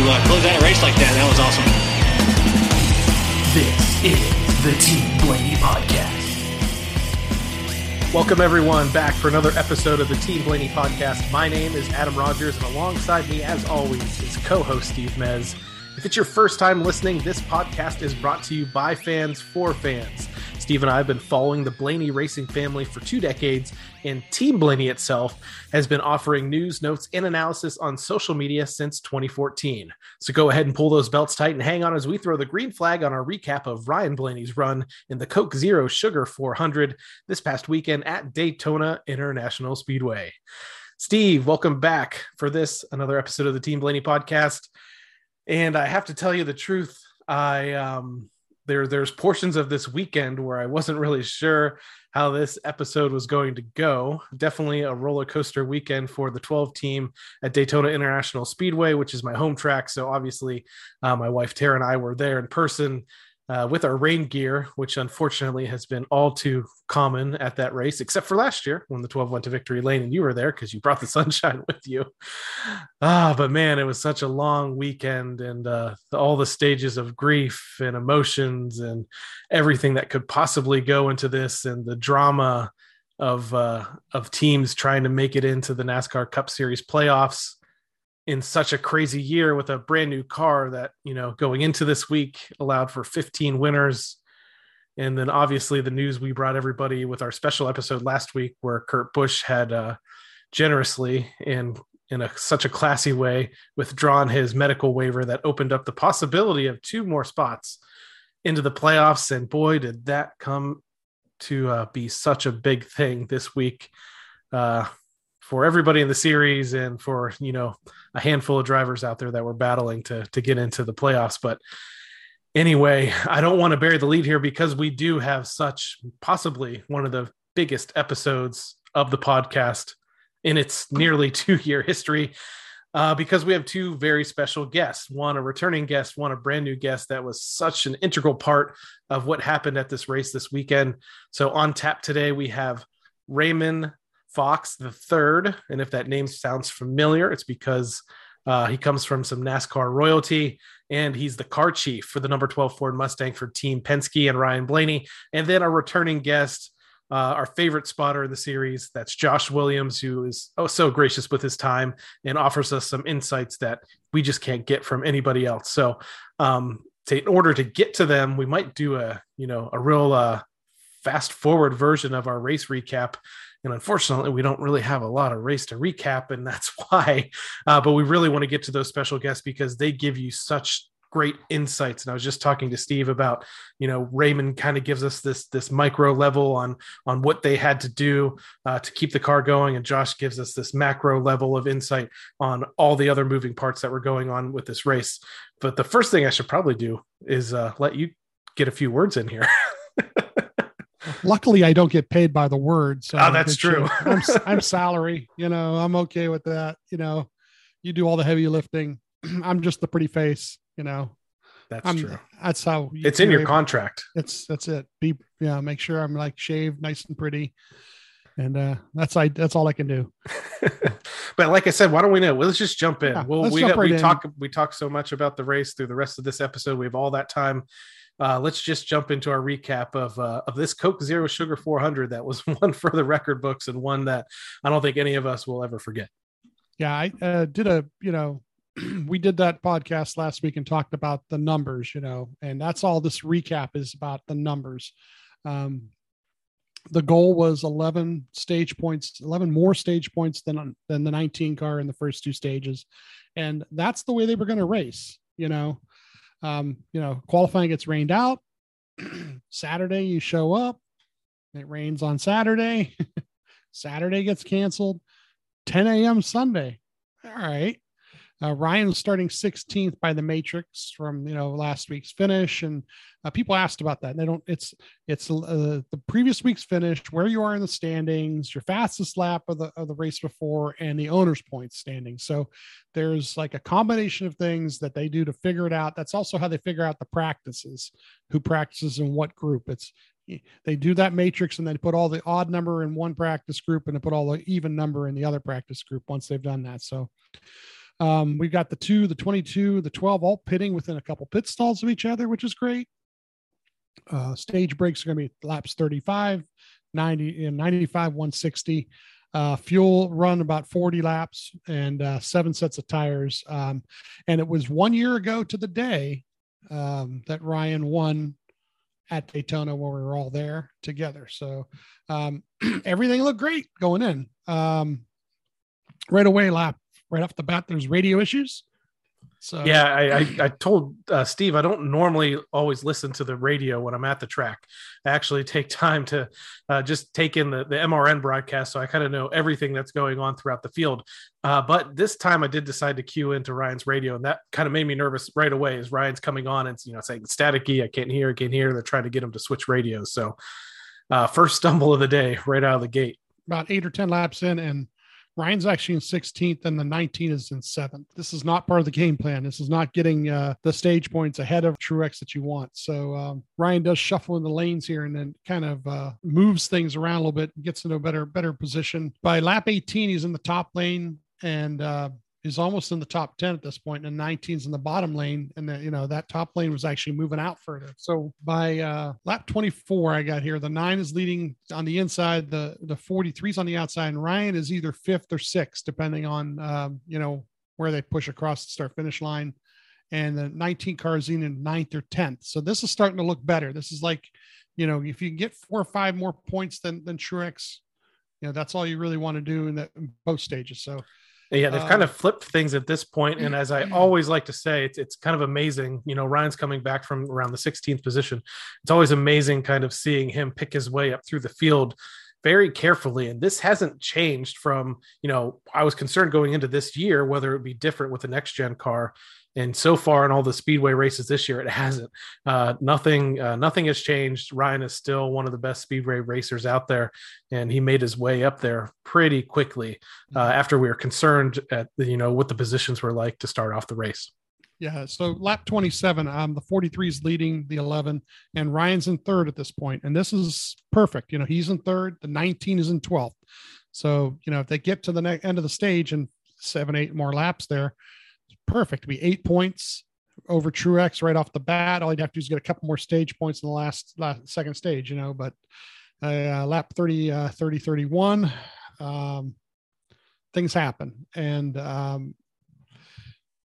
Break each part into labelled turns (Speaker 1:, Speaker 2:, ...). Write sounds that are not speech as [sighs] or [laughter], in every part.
Speaker 1: to uh, close out a race like that. That was awesome.
Speaker 2: This is the Team Blaney Podcast.
Speaker 3: Welcome, everyone, back for another episode of the Team Blaney podcast. My name is Adam Rogers, and alongside me, as always, is co host Steve Mez. If it's your first time listening, this podcast is brought to you by fans for fans. Steve and I have been following the Blaney racing family for two decades, and Team Blaney itself has been offering news, notes, and analysis on social media since 2014. So go ahead and pull those belts tight and hang on as we throw the green flag on our recap of Ryan Blaney's run in the Coke Zero Sugar 400 this past weekend at Daytona International Speedway. Steve, welcome back for this another episode of the Team Blaney podcast. And I have to tell you the truth, I um there there's portions of this weekend where I wasn't really sure how this episode was going to go. Definitely a roller coaster weekend for the 12 team at Daytona International Speedway, which is my home track. So obviously, uh, my wife Tara and I were there in person uh, with our rain gear, which unfortunately has been all too common at that race, except for last year when the 12 went to victory lane and you were there because you brought the [laughs] sunshine with you. Ah, but man, it was such a long weekend and uh, all the stages of grief and emotions and everything that could possibly go into this and the drama of uh, of teams trying to make it into the NASCAR Cup Series playoffs in such a crazy year with a brand new car that you know going into this week allowed for 15 winners. And then obviously the news we brought everybody with our special episode last week where kurt busch had uh, generously and in a, such a classy way withdrawn his medical waiver that opened up the possibility of two more spots into the playoffs. And boy did that come to uh, be such a big thing this week. Uh, for everybody in the series and for you know a handful of drivers out there that were battling to to get into the playoffs. But anyway i don't want to bury the lead here because we do have such possibly one of the biggest episodes of the podcast in its nearly [laughs] two year history uh, because we have two very special guests one a returning guest one a brand new guest that was such an integral part of what happened at this race this weekend. So on tap today we have raymond Fox the third, and if that name sounds familiar, it's because uh, he comes from some NASCAR royalty, and he's the car chief for the number 12 Ford Mustang for Team Penske and Ryan Blaney. And then our returning guest, uh, our favorite spotter in the series, that's Josh Williams, who is oh so gracious with his time and offers us some insights that we just can't get from anybody else. So, um, to, in order to get to them, we might do a you know a real uh, fast forward version of our race recap and unfortunately, we don't really have a lot of race to recap, and that's [laughs] why. Uh, but we really want to get to those special guests because they give you such great insights and i was just talking to steve about you know raymond kind of gives us this this micro level on on what they had to do uh, to keep the car going and josh gives us this macro level of insight on all the other moving parts that were going on with this race but the first thing i should probably do is uh, let you get a few words in here [laughs]
Speaker 4: Luckily, I don't get paid by the word. So
Speaker 3: oh, that's true.
Speaker 4: I'm, I'm [laughs] salary. You know, I'm okay with that. You know, you do all the heavy lifting. [clears throat] I'm just the pretty face. You know,
Speaker 3: that's
Speaker 4: I'm,
Speaker 3: true.
Speaker 4: That's how
Speaker 3: it's in your contract.
Speaker 4: It's that's it. Be yeah. Make sure I'm like shaved, nice and pretty, and uh that's I that's all I can do. [laughs]
Speaker 3: but like I said, why don't we know? Well, let's just jump in.
Speaker 4: Yeah,
Speaker 3: well, we
Speaker 4: right
Speaker 3: we
Speaker 4: in.
Speaker 3: talk we talk so much about the race through the rest of this episode. We have all that time uh, let's just jump into our recap of uh, of this Coke Zero Sugar 400 that was [laughs] one for the record books and one that I don't think any of us will ever forget.
Speaker 4: Yeah, I uh, did a you know [clears throat] we did that podcast last week and talked about the numbers, you know, and that's all this recap is about the numbers. Um, the goal was 11 stage points, 11 more stage points than than the 19 car in the first two stages, and that's the way they were going to race. You know, um, you know, qualifying gets rained out. [clears throat] Saturday, you show up. It rains on Saturday. [laughs] Saturday gets canceled. 10 a.m. Sunday. All right. Uh, Ryan starting 16th by the matrix from you know last week's finish, and uh, people asked about that. And they don't. It's it's uh, the previous week's finish, where you are in the standings, your fastest lap of the of the race before, and the owner's points standing. So there's like a combination of things that they do to figure it out. That's also how they figure out the practices, who practices in what group. It's they do that matrix and then put all the odd number in one practice group and they put all the even number in the other practice group once they've done that. So um, we've got the two, the 22, the 12 all pitting within a couple pit stalls of each other, which is great. Uh, stage breaks are going to be laps 35, 90, and 95, 160. Uh, fuel run about 40 laps and uh, seven sets of tires. Um, and it was one year ago to the day um, that Ryan won at Daytona where we were all there together. So um, [clears throat] everything looked great going in. Um, right away, lap right off the bat, there's radio issues. So
Speaker 3: yeah, I, I, I told uh, Steve I don't normally always listen to the radio when I'm at the track. I actually take time to uh, just take in the, the MRN broadcast, so I kind of know everything that's going on throughout the field. Uh, but this time I did decide to cue into Ryan's radio, and that kind of made me nervous right away. As Ryan's coming on and you know saying staticky, I can't hear, I can't hear. They're trying to get him to switch radios. So uh, first stumble of the day right out of the gate.
Speaker 4: About eight or ten laps in, and Ryan's actually in 16th and the 19 is in seventh. This is not part of the game plan. This is not getting uh, the stage points ahead of Truex that you want. So um, Ryan does shuffle in the lanes here and then kind of uh, moves things around a little bit, gets into a better better position. By lap 18, he's in the top lane and uh, is almost in the top 10 at this point and 19's in the bottom lane and then you know that top lane was actually moving out further. So by uh lap 24 i got here the nine is leading on the inside the the 43's on the outside and ryan is either fifth or sixth depending on um, you know where they push across the start finish line. And the 19 cars in ninth or 10th so this is starting to look better. This is like you know if you can get four or five more points than than Truex, you know that's all you really want to do in, the, in both stages. So
Speaker 3: yeah, they've kind of um, flipped things at this point, and as I [clears throat] always like to say, it's it's kind of amazing. You know, Ryan's coming back from around the 16th position. It's always amazing, kind of seeing him pick his way up through the field very carefully. And this hasn't changed from you know I was concerned going into this year whether it would be different with the next gen car. And so far in all the speedway races this year, it hasn't. Uh, nothing, uh, nothing has changed. Ryan is still one of the best speedway racers out there, and he made his way up there pretty quickly uh, mm-hmm. after we were concerned at you know what the positions were like to start off the race.
Speaker 4: Yeah. So lap 27, um, the 43 is leading the 11, and Ryan's in third at this point. And this is perfect. You know, he's in third, the 19 is in 12th. So, you know, if they get to the ne- end of the stage and seven, eight more laps there, perfect. Be eight points over Truex right off the bat. All you'd have to do is get a couple more stage points in the last, last second stage, you know, but uh, lap 30, uh, 30, 31, um, things happen. And, um,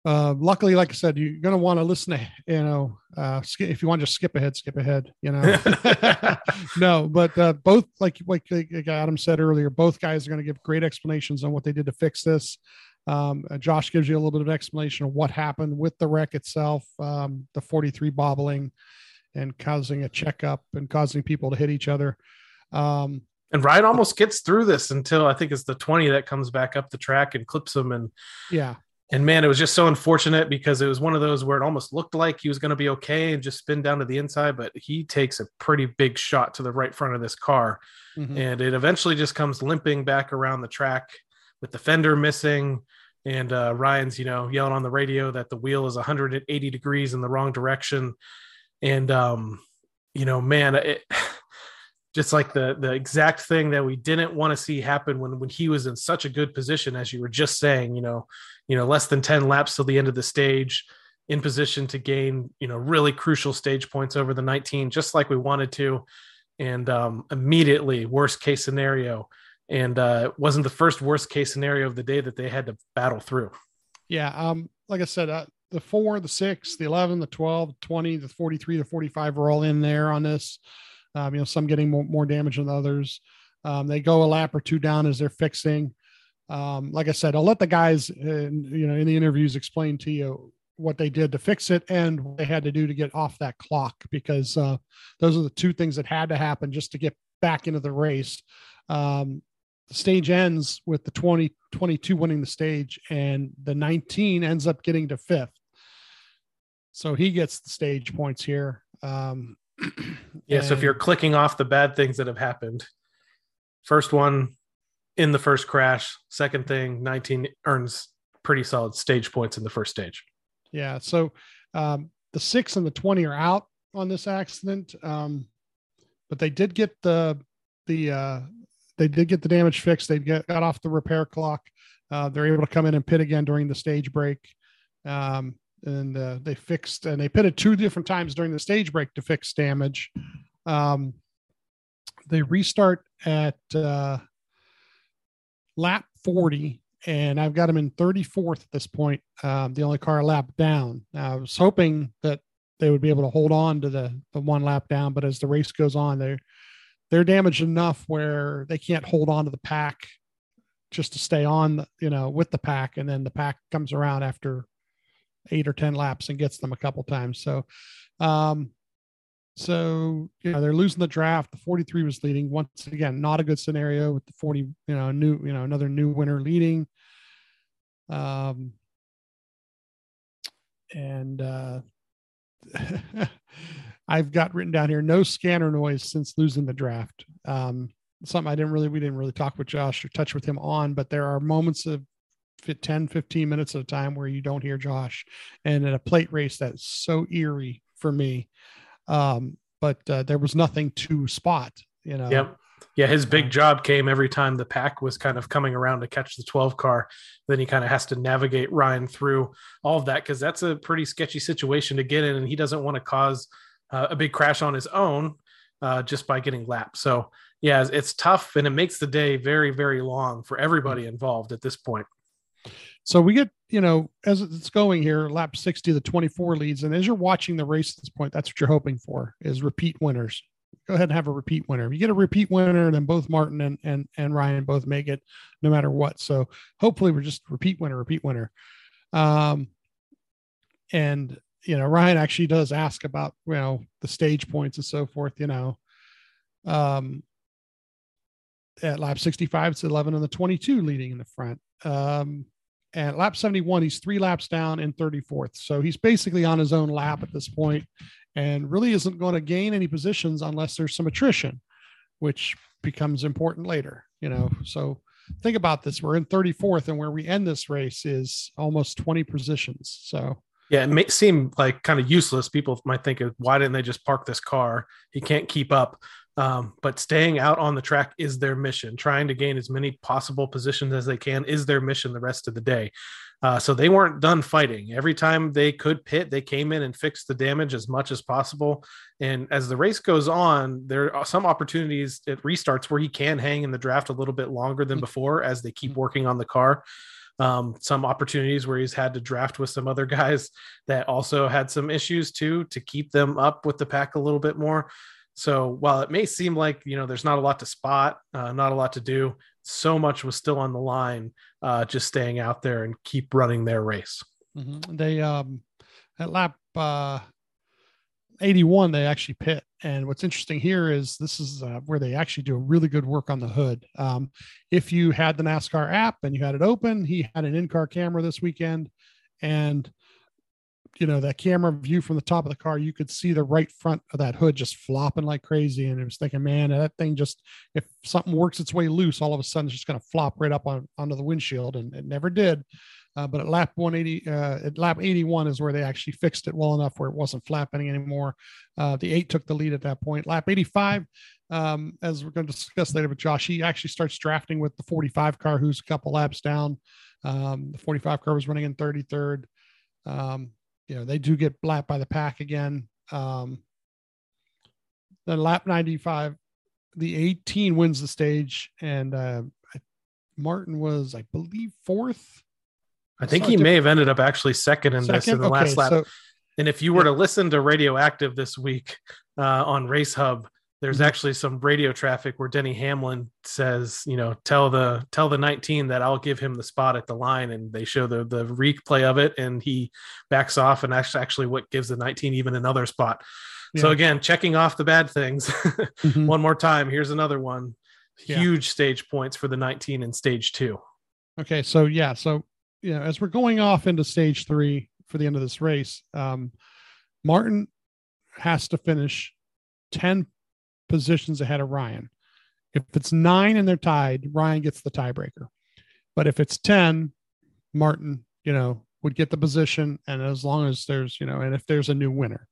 Speaker 4: uh, luckily, like I said, you're going to want to listen to, you know, uh, if you want to just skip ahead, skip ahead, you know, [laughs] [laughs] no, but, uh, both like, like, like Adam said earlier, both guys are going to give great explanations on what they did to fix this. Um, uh, Josh gives you a little bit of explanation of what happened with the wreck itself, um, the 43 bobbling and causing a checkup and causing people to hit each other. Um,
Speaker 3: and Ryan almost gets through this until I think it's the 20 that comes back up the track and clips him. And
Speaker 4: yeah.
Speaker 3: And man, it was just so unfortunate because it was one of those where it almost looked like he was going to be okay and just spin down to the inside, but he takes a pretty big shot to the right front of this car. Mm-hmm. And it eventually just comes limping back around the track with the fender missing and uh, Ryan's, you know, yelling on the radio that the wheel is 180 degrees in the wrong direction. And, um, you know, man, it, [sighs] just like the the exact thing that we didn't want to see happen when when he was in such a good position, as you were just saying, you know, you know, less than 10 laps till the end of the stage, in position to gain, you know, really crucial stage points over the 19, just like we wanted to. And um, immediately, worst case scenario, and uh, it wasn't the first worst case scenario of the day that they had to battle through.
Speaker 4: Yeah, um, like I said, uh, the four, the six, the 11, the 12, 20, the 43, the 45 are all in there on this. Um, you know, some getting more, more damage than others. Um, they go a lap or two down as they're fixing. Um, like I said, I'll let the guys, in, you know, in the interviews explain to you what they did to fix it and what they had to do to get off that clock because uh, those are the two things that had to happen just to get back into the race. Um, the stage ends with the 20 22 winning the stage and the 19 ends up getting to fifth so he gets the stage points here um [clears throat]
Speaker 3: Yeah. So if you're clicking off the bad things that have happened, first one in the first crash, second thing, 19 earns pretty solid stage points in the first stage.
Speaker 4: Yeah. So um, the six and the 20 are out on this accident. Um, but they did get the, the, uh, they did get the damage fixed. They get, got off the repair clock. Uh, they're able to come in and pit again during the stage break. Um, and uh, they fixed and they pitted two different times during the stage break to fix damage. Um, they restart at uh, lap 40 and I've got them in 34th at this point. Um, the only car lap down. I was hoping that they would be able to hold on to the the one lap down, but as the race goes on, they're they're damaged enough where they can't hold on to the pack just to stay on, you know, with the pack, and then the pack comes around after eight or ten laps and gets them a couple times. So, um, so you know they're losing the draft. The 43 was leading once again. Not a good scenario with the 40. You know, new you know another new winner leading. Um, and uh, [laughs] I've got written down here no scanner noise since losing the draft. Um, something I didn't really we didn't really talk with Josh or touch with him on, but there are moments of fit 10 15 minutes at a time where you don't hear Josh and in a plate race that's so eerie for me um, but uh, there was nothing to spot. You know.
Speaker 3: Yep. Yeah, his big
Speaker 4: Uh,
Speaker 3: job came every time the pack was kind of coming around to catch the 12 car. Then he kind of has to navigate Ryan through all of that because that's a pretty sketchy situation to get in, and he doesn't want to cause uh, a big crash on his own uh, just by getting lapped. So, yeah, it's, it's tough, and it makes the day very, very long for everybody involved at this point.
Speaker 4: So we get, you know, as it's going here, lap 60, the 24 leads. And as you're watching the race at this point, that's what you're hoping for is repeat winners. Go ahead and have a repeat winner. If you get a repeat winner, then both Martin and and, and Ryan both make it no matter what. So hopefully we're just repeat winner, repeat winner. Um and you know, Ryan actually does ask about, you know, the stage points and so forth, you know. Um at lap 65, it's 11 and the 22 leading in the front. Um, and lap 71, he's three laps down in 34th. So he's basically on his own lap at this point and really isn't going to gain any positions unless there's some attrition, which becomes important later, you know. So think about this. We're in 34th, and where we end this race is almost 20 positions. So
Speaker 3: Yeah, it may seem like kind of useless. People might think, why didn't they just park this car? He can't keep up. Um, but staying out on the track is their mission. Trying to gain as many possible positions as they can is their mission the rest of the day. Uh, so they weren't done fighting. Every time they could pit, they came in and fixed the damage as much as possible. And as the race goes on, there are some opportunities at restarts where he can hang in the draft a little bit longer than before as they keep working on the car um, some opportunities where he's had to draft with some other [laughs] guys that also had some issues too to keep them up with the pack a little bit more. So while it may seem like you know there's not a lot to spot, uh, not a lot to do, so much was still on the line. Uh, just staying out there and keep running their race.
Speaker 4: Mhm. They um at lap uh 81 they actually pit. And what's interesting here is this is uh, where they actually do a really good work on the hood. Um, if you had the nascar app and you had it open he had an in-car camera this weekend. And you know that camera view from the top of the car you could see the right front of that hood just flopping like crazy. And it was thinking man that thing just if something works its way loose all of a sudden it's just going to flop right up on onto the windshield. And it never did uh, but at lap 180, uh, at lap 81 is where they actually fixed it well enough where it wasn't flapping anymore. Uh, the eight took the lead at that point. Lap 85, um, as we're going to discuss later with Josh, he actually starts drafting with the 45 car, who's a couple laps down. Um, the 45 car was running in 33rd. Um, you know, they do get lapped by the pack again. Um, then lap 95, the 18 wins the stage, and uh, Martin was, I believe, fourth.
Speaker 3: I think he may have ended up actually second in this in the last lap.
Speaker 4: so
Speaker 3: And if you were to listen to Radioactive this week uh, on Race Hub, there's
Speaker 4: Mhm.
Speaker 3: actually some radio traffic where Denny Hamlin says, you know, tell the tell the 19 that I'll give him the spot at the line, and they show the the replay of it, and he backs off, and that's actually what gives the 19 even another spot. So again, checking off the bad things [laughs]
Speaker 4: Mhm.
Speaker 3: one more time. Here's another one.
Speaker 4: Yeah.
Speaker 3: huge stage points for the 19 in stage two.
Speaker 4: Okay, so yeah, so you know, as we're going off into stage three for the end of this race, um, Martin has to finish 10 positions ahead of Ryan. If it's nine and they're tied, Ryan gets the tiebreaker. But if it's 10, Martin, you know, would get the position. And as long as there's, you know, and if there's a new winner,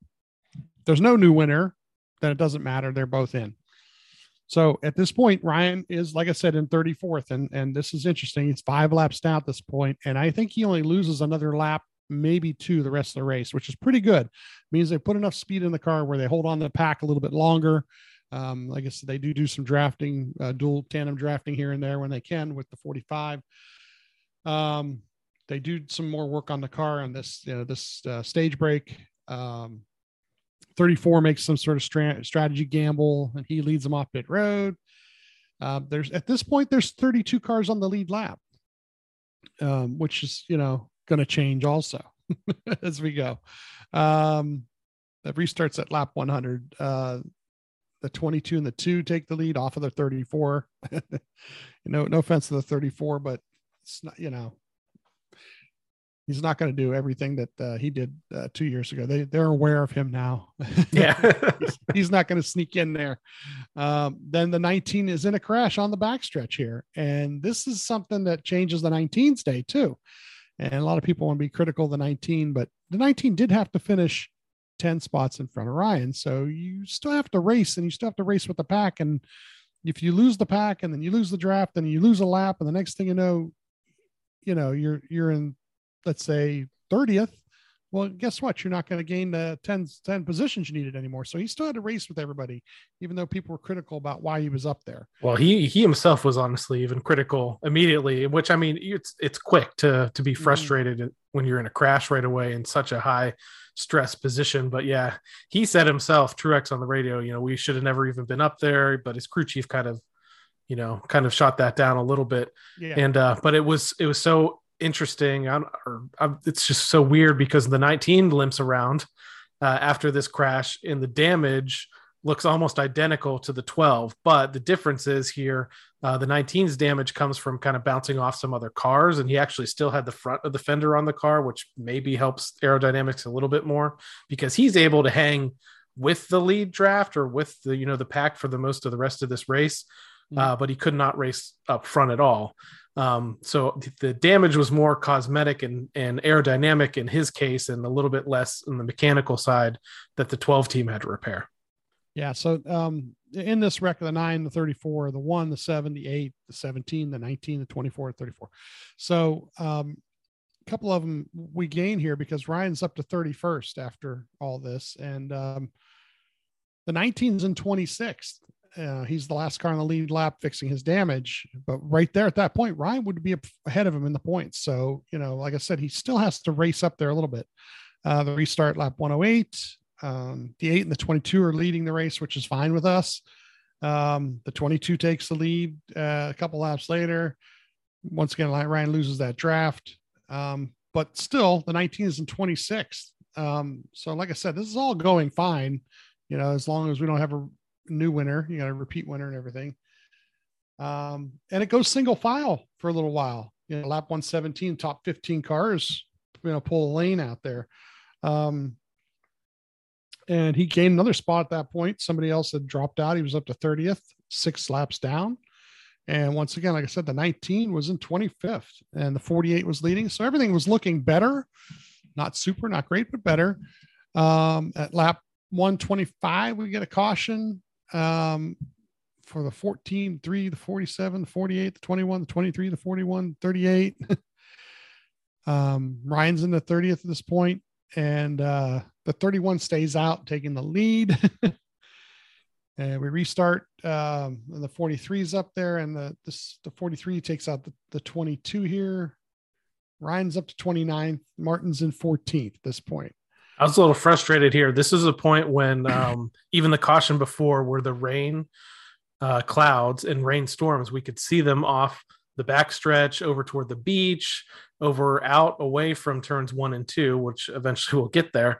Speaker 4: if there's no new winner, then it doesn't matter. They're both in. So at this point, Ryan is, like I said, in 34th. And, and this is interesting. He's five laps down at this point, And I think he only loses another lap, maybe two the rest of the race, which is pretty good. means they put enough speed in the car where they hold on to the pack a little bit longer. Um, like I said, they do do some drafting, uh, dual tandem drafting here and there when they can with the 45. Um, they do some more work on the car on this, you know, this uh, stage break. Um, 34 makes some sort of stra- strategy gamble and he leads them off pit road. Uh, there's at this point, there's 32 cars on the lead lap, um, which is, you know, going to change also [laughs] as we go. Um, that restarts at lap 100. Uh, the 22 and the two take the lead off of the 34. [laughs] you know, no offense to the 34, but it's not, you know, he's not going to do everything that uh, he did uh, two years ago. They they're aware of him now. [laughs]
Speaker 3: Yeah.
Speaker 4: he's, he's, not going to sneak in there. Um, then the 19 is in a crash on the backstretch here, and this is something that changes the 19's day too. And a lot of people want to be critical of the 19, but the 19 did have to finish 10 spots in front of Ryan. So you still have to race and you still have to race with the pack. And if you lose the pack and then you lose the draft and you lose a lap, and the next thing you know, you know, you're you're in, let's say 30th, well, guess what? You're not going to gain the 10, 10 positions you needed anymore. So he still had to race with everybody, even though people were critical about why he was up there.
Speaker 3: Well, he he himself was honestly even critical immediately, which I mean, it's it's quick to to be mm-hmm. frustrated mm-hmm. when you're in a crash right away in such a high stress position. But yeah, he said himself, Truex on the radio, you know, we should have never even been up there. But his crew chief kind of, you know, kind of shot that down a little bit. Yeah. And uh, but it was it was so interesting. I'm, or I'm, it's just so weird because the 19 limps around uh, after this crash, and the damage looks almost identical to the 12. But the difference is here, uh, the 19's damage comes from kind of bouncing off some other cars, and he actually still had the front of the fender on the car, which maybe helps aerodynamics a little bit more because he's able to hang with the lead draft or with the you know the pack for the most of the rest of this race. Mm-hmm. Uh, but he could not race up front at all. Um, so the damage was more cosmetic and, and aerodynamic in his case, and a little bit less in the mechanical side that the 12 team had to repair.
Speaker 4: Yeah. So um, in this wreck of the nine, the 34, the one, the seven, the eight, the 17, the 19, the 24, the 34. So um, a couple of them we gain here because Ryan's up to 31st after all this. And um, the 19's and 26th. Uh, he's the last car on the lead lap fixing his damage. But right there at that point, Ryan would be ahead of him in the points. So, you know, like I said, he still has to race up there a little bit. Uh, the restart lap 108. Um, the eight and the 22 are leading the race, which is fine with us. Um, the 22 takes the lead uh, a couple laps later. Once again, Ryan loses that draft. Um, but still, the 19 is in 26th. Um, so, like I said, this is all going fine, you know, as long as we don't have a new winner, you got a repeat winner and everything. Um, and it goes single file for a little while. You know, lap 117, top 15 cars, you know, pull a lane out there. Um, and he gained another spot at that point. Somebody else had dropped out. He was up to 30th, six laps down. And once again, like I said, the 19 was in 25th and the 48 was leading. So everything was looking better. Not super, not great, but better. Um, at lap 125, we get a caution um, for the 14, 3, the 47, the 48, the 21, the 23, the 41, 38. [laughs] um, Ryan's in the 30th at this point, and uh, the 31 stays out, taking the lead. [laughs] and we restart. Um, and the 43 is up there, and the this, the 43 takes out the, the 22 here. Ryan's up to 29th. Martin's in 14th at this point.
Speaker 3: I was a little frustrated here. This is a point when [clears throat] um, even the caution before were the rain uh, clouds and rainstorms. We could see them off the backstretch over toward the beach, over out away from turns one and two, which eventually [laughs] we'll get there.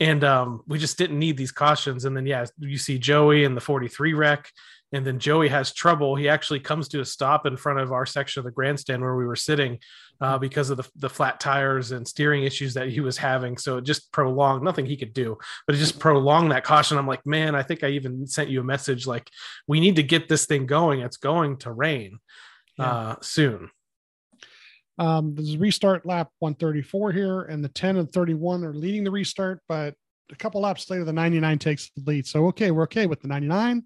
Speaker 3: And um, we just didn't need these cautions. And then, yeah, you see Joey in the 43 wreck. and then Joey has trouble. He actually comes to a stop in front of our section of the grandstand where we were sitting uh, because of the, the flat tires and steering issues that he was having. So it just prolonged, nothing he could do, but it just prolonged that caution. I'm like, man, I think I even sent you a message like, we need to get this thing going. It's going to rain uh, soon.
Speaker 4: Um, there's a restart lap 134 here, and the 10 and 31 are leading the restart, but a couple laps later, the 99 takes the lead. So, okay, we're okay with the 99.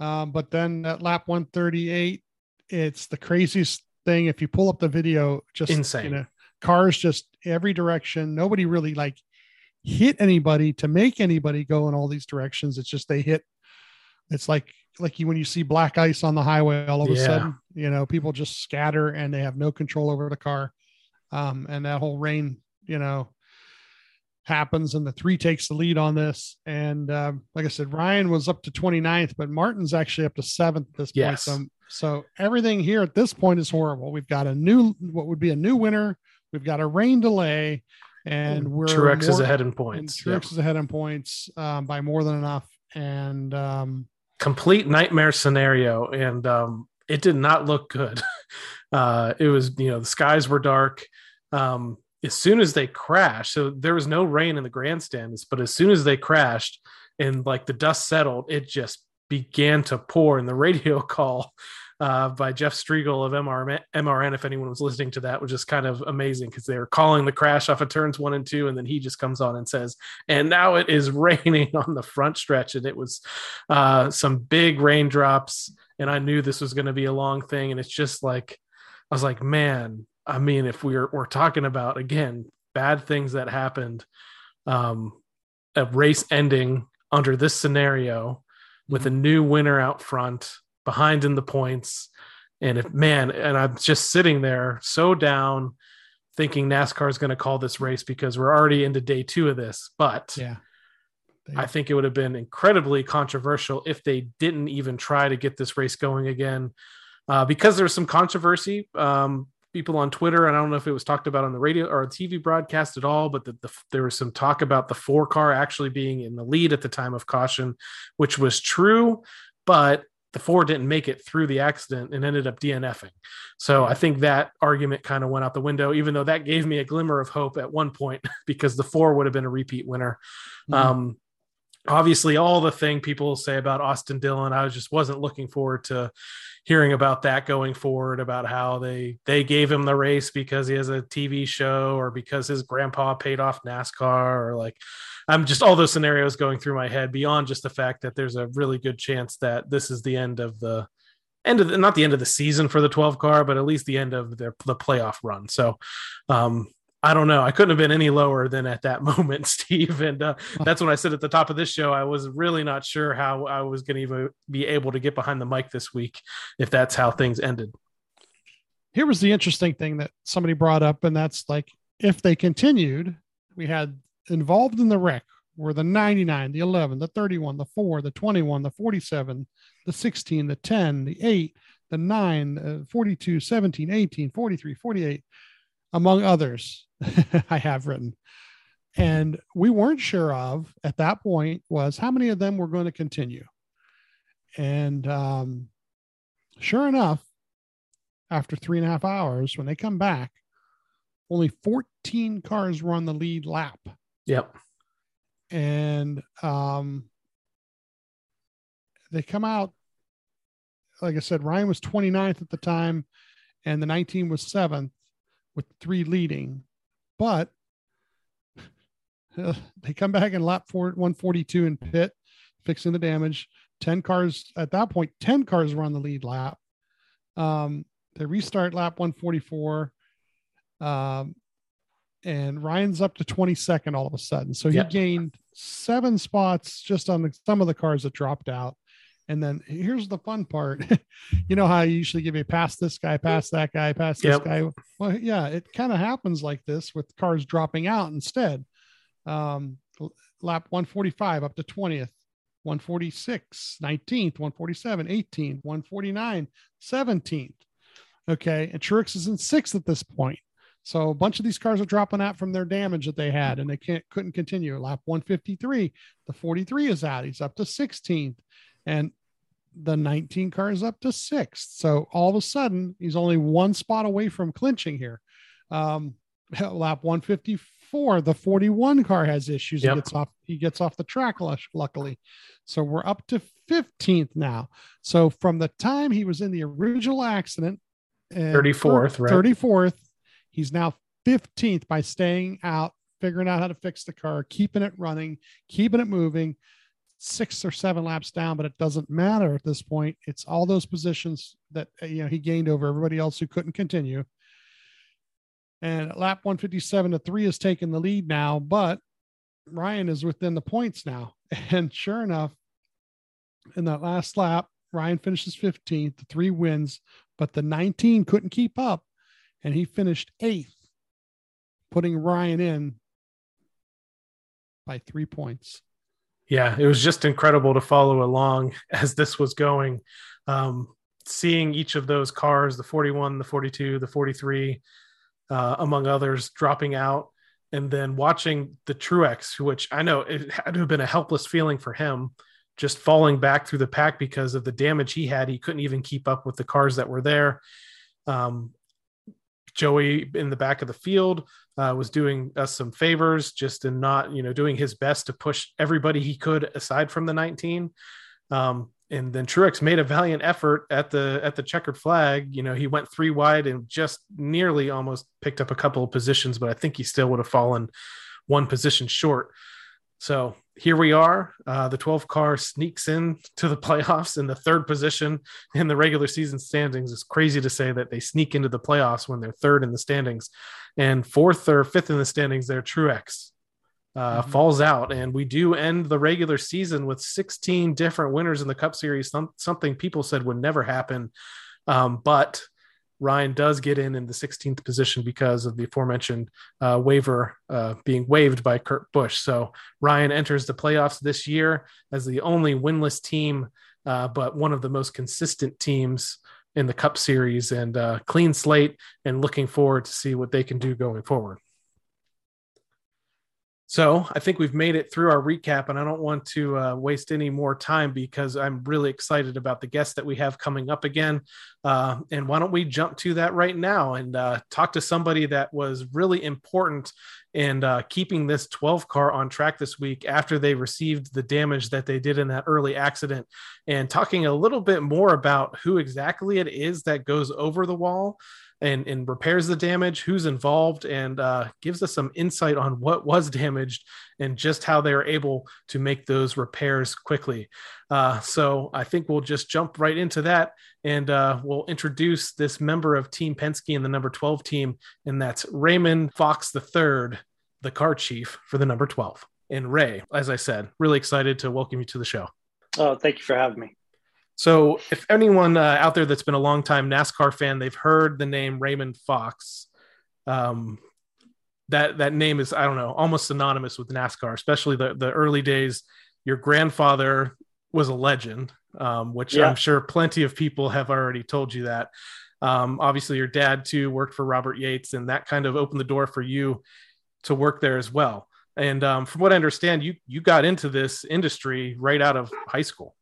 Speaker 4: Um, but then at lap 138, it's the craziest thing. If you pull up the video, just
Speaker 3: Insane.
Speaker 4: You know, cars just every direction. Nobody really like hit anybody to make anybody go in all these directions. It's just they hit. It's like like you when you see black ice on the highway all of a sudden, you know, people just scatter and they have no control over the car. Um, and that whole rain, you know, happens and the three takes the lead on this. And um, like I said, Ryan was up to 29th, but Martin's actually up to seventh at this
Speaker 3: Yes.
Speaker 4: point. So, so everything here at this point is horrible. We've got a new, what would be a new winner. We've got a rain delay and we're
Speaker 3: Truex is ahead in points.
Speaker 4: Truex is ahead in points um, by more than enough. And um,
Speaker 3: complete nightmare scenario and um it did not look good [laughs] uh it was you know the skies were dark um as soon as they crashed so there was no rain in the grandstands but as soon as they crashed and like the dust settled it just began to pour and the [laughs] radio call uh, by Jeff Striegle of MRN, MRN, if anyone was listening to that, was just kind of amazing because they were calling the crash off of turns one and two, and then he just comes on and says, "And now it is [laughs] raining on the front stretch," and it was uh, some big raindrops, and I knew this was going to be a long thing, and it's just like I was like, man, I mean, if we're we're talking about again bad things that happened, um, a race ending under this scenario with a new winner out front behind in the points. And if man and i'm just sitting there so down thinking nascar is going to call this race because we're already into day two of this. But
Speaker 4: yeah,
Speaker 3: i think it would have been incredibly controversial if they didn't even try to get this race going again. Uh, because there's some controversy um, people on twitter and i don't know if it was talked about on the radio or tv broadcast at all but the, the, there was some talk about the four car actually being in the lead at the time of caution which was true. But the four didn't make it through the accident and ended up DNFing. So I think that argument kind of went out the window, even though that gave me a glimmer of hope at one point [laughs] because the four would have been a repeat winner.
Speaker 4: Mhm.
Speaker 3: Um, obviously, all the thing people say about Austin Dillon, I just wasn't looking forward to hearing about that going forward about how they they gave him the race because he has a TV show or because his grandpa paid off NASCAR or like I'm just all those scenarios going through my head beyond just the fact that there's a really good chance that this is the end of the end of the, not the end of the season for the 12 car, but at least the end of their the playoff run. So um I don't know. I couldn't have been any lower than at that [laughs] moment, Steve. And uh, that's when I said at the top of this show, I was really not sure how I was going to even be able to get behind the mic this week if that's how things ended.
Speaker 4: here was the interesting thing that somebody brought up, and that's like if they continued, we had involved in the wreck were the 99, the 11, the 31, the 4, the 21, the 47, the 16, the 10, the 8, the 9, uh, 42, 17, 18, 43, 48, among others [laughs] I have written. And we weren't sure of at that point was how many of them were going to continue. And um, sure enough, after three and a half hours, when they come back, only 14 cars were on the lead lap.
Speaker 3: Yep.
Speaker 4: And um, they come out, like I said, Ryan was 29th at the time, and the 19 was seventh with three leading. But uh, [laughs] they come back in lap four, 142 in pit, fixing the damage. 10 cars at that point, 10 cars were on the lead lap. Um, they restart lap 144. Um, and Ryan's up to 22nd all of a sudden. So he
Speaker 3: Yeah.
Speaker 4: gained seven spots just on the, some of the cars that dropped out. And then here's the fun part. [laughs] you know how I usually give you pass this guy, pass that guy, pass this
Speaker 3: Yep.
Speaker 4: guy. Well, yeah, it kind of happens like this with cars dropping out instead. Um, lap 145 up to 20th, 146, 19th, 147, 18th, 149, 17th. Okay. And Truex is in sixth at this point. So a bunch of these cars are dropping out from their damage that they had, and they can't couldn't continue. Lap 153, the 43 is out. He's up to 16th, and the 19 car is up to sixth. So all of a sudden, he's only one spot away from clinching here. Um, [laughs] lap 154, the 41 car has issues.
Speaker 3: Yep.
Speaker 4: He gets off. He gets off the track. Luckily, so we're up to 15th now. So from the time he was in the original accident, and
Speaker 3: 34th, right?
Speaker 4: 34th, he's now 15th by staying out, figuring out how to fix the car, keeping it running, keeping it moving. Six or seven laps down, but it doesn't matter at this point. It's all those positions that uh, you know he gained over everybody else who couldn't continue. And lap 157 to three has taken the lead now, but Ryan is within the points now. [laughs] And sure enough, in that last lap, Ryan finishes 15th, the three wins, but the 19 couldn't keep up and he finished eighth, putting Ryan in by three points.
Speaker 3: Yeah, it was just incredible to follow along [laughs] as this was going. Um, seeing each of those cars, the 41, the 42, the 43, uh, among others, dropping out, and then watching the Truex, which I know it had to have been a helpless feeling for him, just falling back through the pack because of the damage he had. He couldn't even keep up with the cars that were there. Um, Joey in the back of the field uh, was doing us some favors just in not, you know, doing his best to push everybody he could aside from the 19. Um, and then Truex made a valiant effort at the at the checkered flag. You know, he went three wide and just nearly almost picked up a couple of positions, but I think he still would have fallen one position short. So here we are. Uh, the 12 car sneaks in to the [laughs] playoffs in the third position in the regular season standings. It's crazy to say that they sneak into the playoffs when they're third in the standings, and fourth or fifth in the standings. They're Truex uh,
Speaker 4: Mhm.
Speaker 3: falls out, and we do end the regular season with 16 different winners in the Cup Series. Some, something people said would never happen, um, but Ryan does get in in the 16th position because of the aforementioned uh, waiver uh, being waived by Kurt Busch. So Ryan enters the playoffs this year as the only winless team, uh, but one of the most consistent teams in the Cup Series and uh, clean slate. And looking forward to see what they can do going forward. So I think we've made it through our recap, and I don't want to uh, waste any more time because I'm really excited about the guests that we have coming up again. Uh, and why don't we jump to that right now and uh, talk to somebody that was really important in uh, keeping this 12 car on track this week after they received the damage that they did in that early accident, and talking a little bit more about who exactly it is that goes over the wall and, and repairs the damage, who's involved, and uh, gives us some insight on what was damaged and just how they are able to make those repairs quickly. Uh, so I think we'll just jump right into that and uh, we'll introduce this member of Team Penske and the number 12 team, and that's Raymond Fox III, the car chief for the number 12. And Ray, as I said, really excited to welcome you to the show.
Speaker 5: Oh, thank you for having me.
Speaker 3: So, if anyone uh, out there that's been a long time NASCAR fan, they've heard the name Raymond Fox. Um, that that name is I don't know almost synonymous with NASCAR, especially the the early days. Your grandfather was a legend, um, which
Speaker 5: Yeah.
Speaker 3: I'm sure plenty of people have already told you that. Um, obviously, your dad too worked for Robert Yates, and that kind of opened the door for you to work there as well. And um, from what I understand, you you got into this industry right out of high school.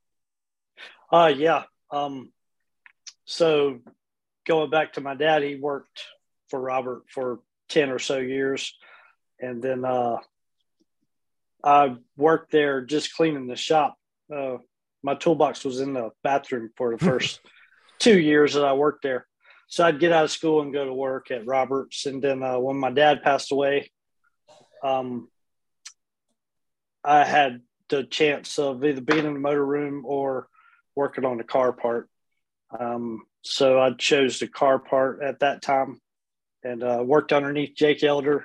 Speaker 5: Uh, yeah. Um, so going back to my dad, he worked for Robert for 10 or so years. And then uh, I worked there just cleaning the shop. Uh, my toolbox was in the bathroom for the [laughs] first two years that I worked there. So I'd get out of school and go to work at Roberts. And then uh, when my dad passed away, um, I had the chance of either being in the motor room or working on the car part. Um, so I chose the car part at that time and uh, worked underneath Jake Elder.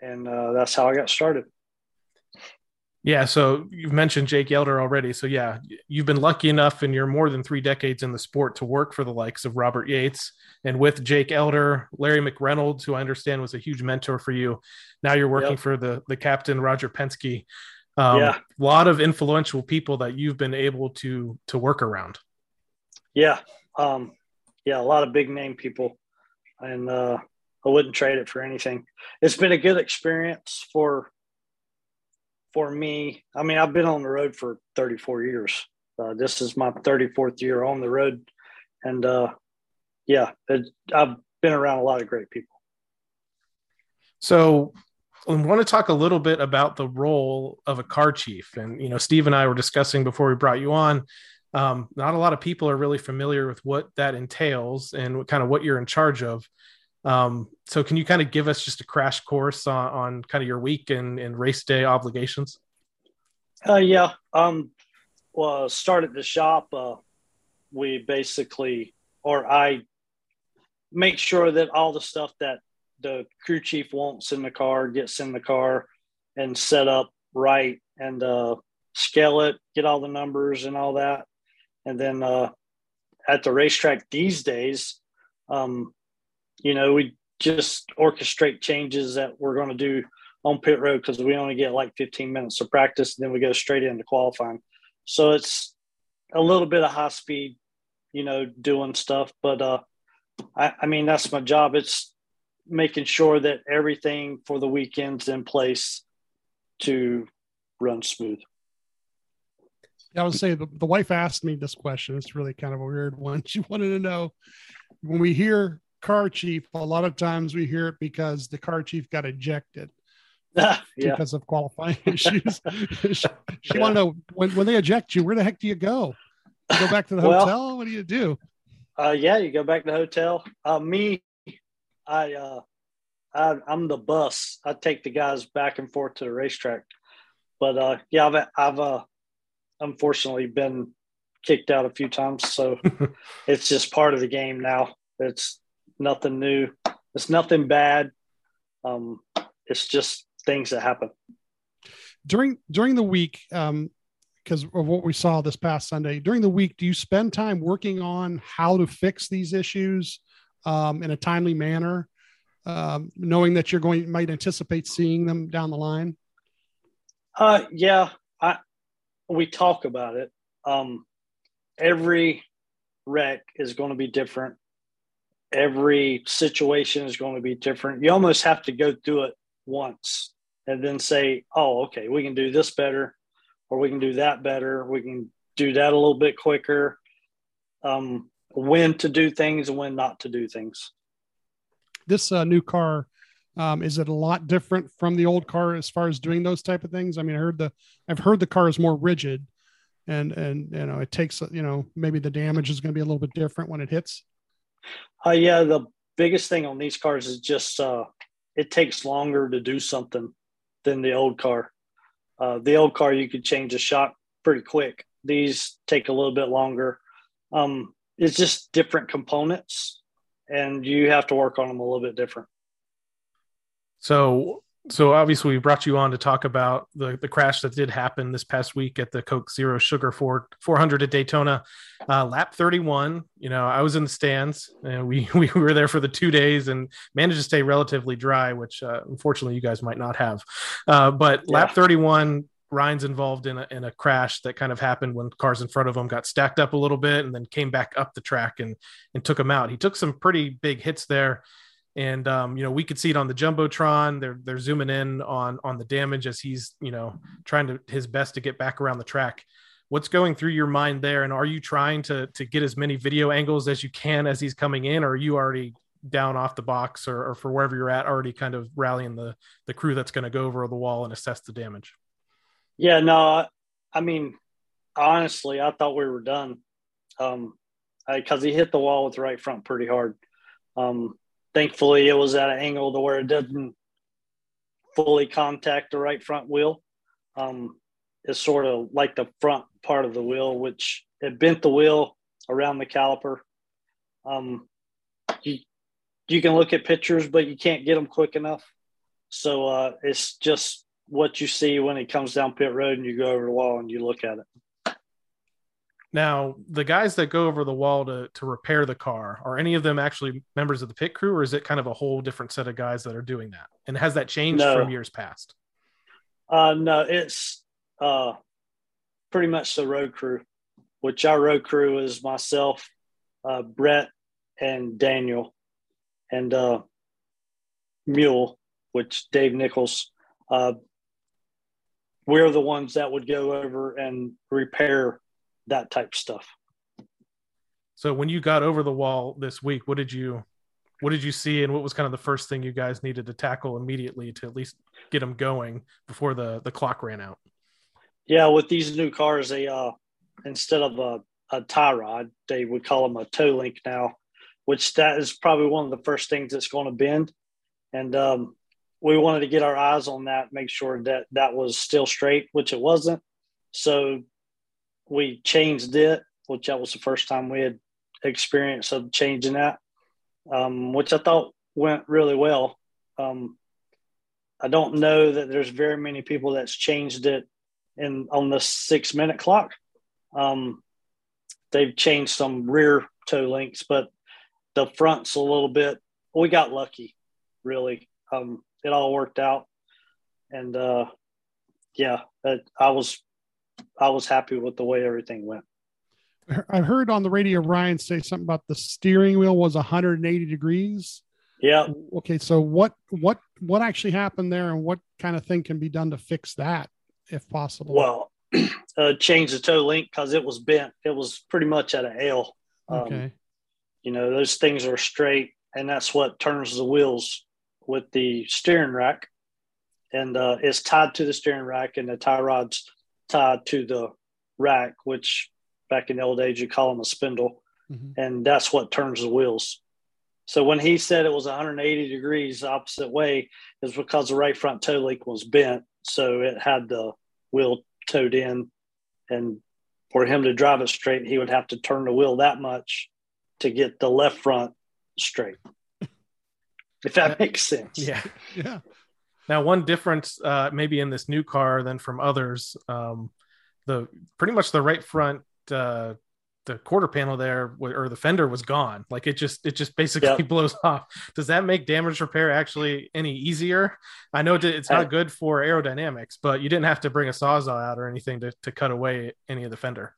Speaker 5: And uh, that's how I got started.
Speaker 3: Yeah, so you've mentioned Jake Elder already. So yeah, you've been lucky enough in your more than three decades in the sport to work for the likes of Robert Yates and with Jake Elder, Larry McReynolds, who I understand was a huge mentor for you. Now you're working
Speaker 5: Yep.
Speaker 3: for the the captain Roger Penske. Um,
Speaker 5: Yeah.
Speaker 3: a lot of influential people that you've been able to to work around.
Speaker 5: Yeah. Um, yeah. A lot of big name people. And uh, I wouldn't trade it for anything. It's been a good experience for for me. I mean, I've been on the road for 34 years. Uh, this is my 34th year on the road, and uh, yeah, it, I've been around a lot of great people.
Speaker 3: So I want to talk a little bit about the role of a car chief. And, you know, Steve and I were discussing before we brought you on. Um, not a lot of people are really familiar with what that entails and what kind of what you're in charge of. Um, so can you kind of give us just a crash course on, on kind of your week and, and race day obligations?
Speaker 5: Uh, yeah. Um, well, start at the shop. Uh, we basically, or I make sure that all the stuff that the crew chief wants in the car gets in the car and set up right and uh, scale it, get all the numbers and all that. And then uh, at the racetrack these days, um, you know, we just orchestrate changes that we're going to do on pit road because we only get like 15 minutes of practice and then we go straight into qualifying. So it's a little bit of high speed, you know, doing stuff. But uh, I, I mean, that's my job. It's making sure that everything for the weekend's in place to run smooth.
Speaker 4: I would say the, the wife asked me this question. It's really kind of a weird one. [laughs] She wanted to know when we hear car chief, a lot of times we hear it because the car chief got ejected [laughs]
Speaker 5: yeah.
Speaker 4: because of qualifying [laughs] issues. she, she
Speaker 5: Yeah.
Speaker 4: wanted to know when, when they eject you, where the heck do you go? You go back to the
Speaker 5: Well-
Speaker 4: hotel? What do you do?
Speaker 5: Uh, yeah, you go back to the hotel. Uh, me, I, uh, I, I'm the bus. I take the guys back and forth to the racetrack. But uh, yeah, I've, I've uh, unfortunately been kicked out a few times, so [laughs] it's just part of the game now. It's nothing new. It's nothing bad. Um, it's just things that happen.
Speaker 4: during during the week um because of what we saw this past sunday during the week do you spend time working on how to fix these issues um, in a timely manner um, knowing that you're going might anticipate seeing them down the line
Speaker 5: Uh, yeah, I we talk about it. Um, every wreck is going to be different. Every situation is going to be different. You almost have to go through it once and then say, "Oh, okay, we can do this better, or we can do that better. We can do that a little bit quicker." Um, when to do things and when not to do things.
Speaker 4: this uh, new car um, is it a lot different from the old car as far as doing those type of things i mean i heard the i've heard the car is more rigid and and you know it takes you know maybe the damage is going to be a little bit different when it hits
Speaker 5: Uh, yeah, the biggest thing on these cars is just uh, it takes longer to do something than the old car. Uh, the old car, you could change a shock pretty quick. These take a little bit longer. Um, it's just different components, and you have to work on them a little bit different.
Speaker 3: So, so obviously we brought you on to talk about the, the crash that did happen this past week at the Coke Zero Sugar Ford 400 at Daytona, uh, lap 31. You know, I was in the stands and we, [laughs] we were there for the two days and managed to stay relatively dry, which uh, unfortunately you guys might not have. Uh, but lap 31, Ryan's involved in a, in a crash that kind of happened when cars in front of him got stacked up a little bit and then came back up the track and, and took him out. He took some pretty big hits there and um, you know we could see it on the jumbotron. They're they're zooming in on on the damage as he's you know trying to his best to get back around the track. What's going through your mind there, and are you trying to to get as many video angles as you can as he's coming in, or are you already down off the box or, or for wherever you're at, already kind of rallying the the crew that's going to go over the wall and assess the damage?
Speaker 5: Yeah, no, I, mean, honestly, I thought we were done um, because he hit the wall with the right front pretty hard. Um, thankfully, it was at an angle to where it didn't fully contact the right front wheel. Um, it's sort of like the front part of the wheel, which it bent the wheel around the caliper. Um, you you can look at pictures, but you can't get them quick enough. So uh, it's just what you see when it comes down pit road and you go over the wall and you look at it.
Speaker 3: Now, the guys that go over the wall to to repair the car, are any of them actually members of the pit crew, or is it kind of a whole different set of guys that are doing that? And has that changed
Speaker 5: No.
Speaker 3: from years past?
Speaker 5: Uh, no, it's uh, pretty much the road crew, which our road crew is myself, uh, Brett, and Daniel, and uh, Mule, which Dave Nichols. Uh, we're the ones that would go over and repair that type stuff.
Speaker 3: So when you got over the wall this week, what did you what did you see and what was kind of the first thing you guys needed to tackle immediately to at least get them going before the the clock ran out?
Speaker 5: Yeah, with these new cars, they uh instead of a, a tie rod, they would call them a toe link now, which that is probably one of the first things that's going to bend. And um, we wanted to get our eyes on that, make sure that that was still straight, which it wasn't. So we changed it, which that was the first time we had experience of changing that, um, which I thought went really well. Um, I don't know that there's very many people that's changed it in on the six minute clock. Um, they've changed some rear toe links, but the front's a little bit. We got lucky, really. Um, it all worked out, and uh, yeah, I was I was happy with the way everything went.
Speaker 4: I heard on the radio Ryan say something about the steering wheel was 180 degrees.
Speaker 5: Yeah.
Speaker 4: Okay, so what what what actually happened there, and what kind of thing can be done to fix that, if possible?
Speaker 5: Well, [clears throat] uh, change the toe link because it was bent. It was pretty much at an L. Um,
Speaker 4: okay.
Speaker 5: You know, those things are straight, and that's what turns the wheels with the steering rack. And uh, it's tied to the steering rack, and the tie rod's tied to the rack, which back in the old age you call them a spindle,
Speaker 4: Mhm.
Speaker 5: and that's what turns the wheels. So when he said it was 180 degrees opposite way, is because the right front toe link was bent, so it had the wheel towed in, and for him to drive it straight, he would have to turn the wheel that much to get the left front straight. If that [laughs] makes sense.
Speaker 3: Yeah.
Speaker 4: Yeah.
Speaker 3: Now, one difference, uh, maybe in this new car than from others, um, the pretty much the right front, uh, the quarter panel there or the fender was gone. Like it just, it just basically
Speaker 5: Yep. [laughs]
Speaker 3: blows off. Does that make damage repair actually any easier? I know it's
Speaker 5: Uh,
Speaker 3: not good for aerodynamics, but you didn't have to bring a sawzall out or anything to, to cut away any of the fender.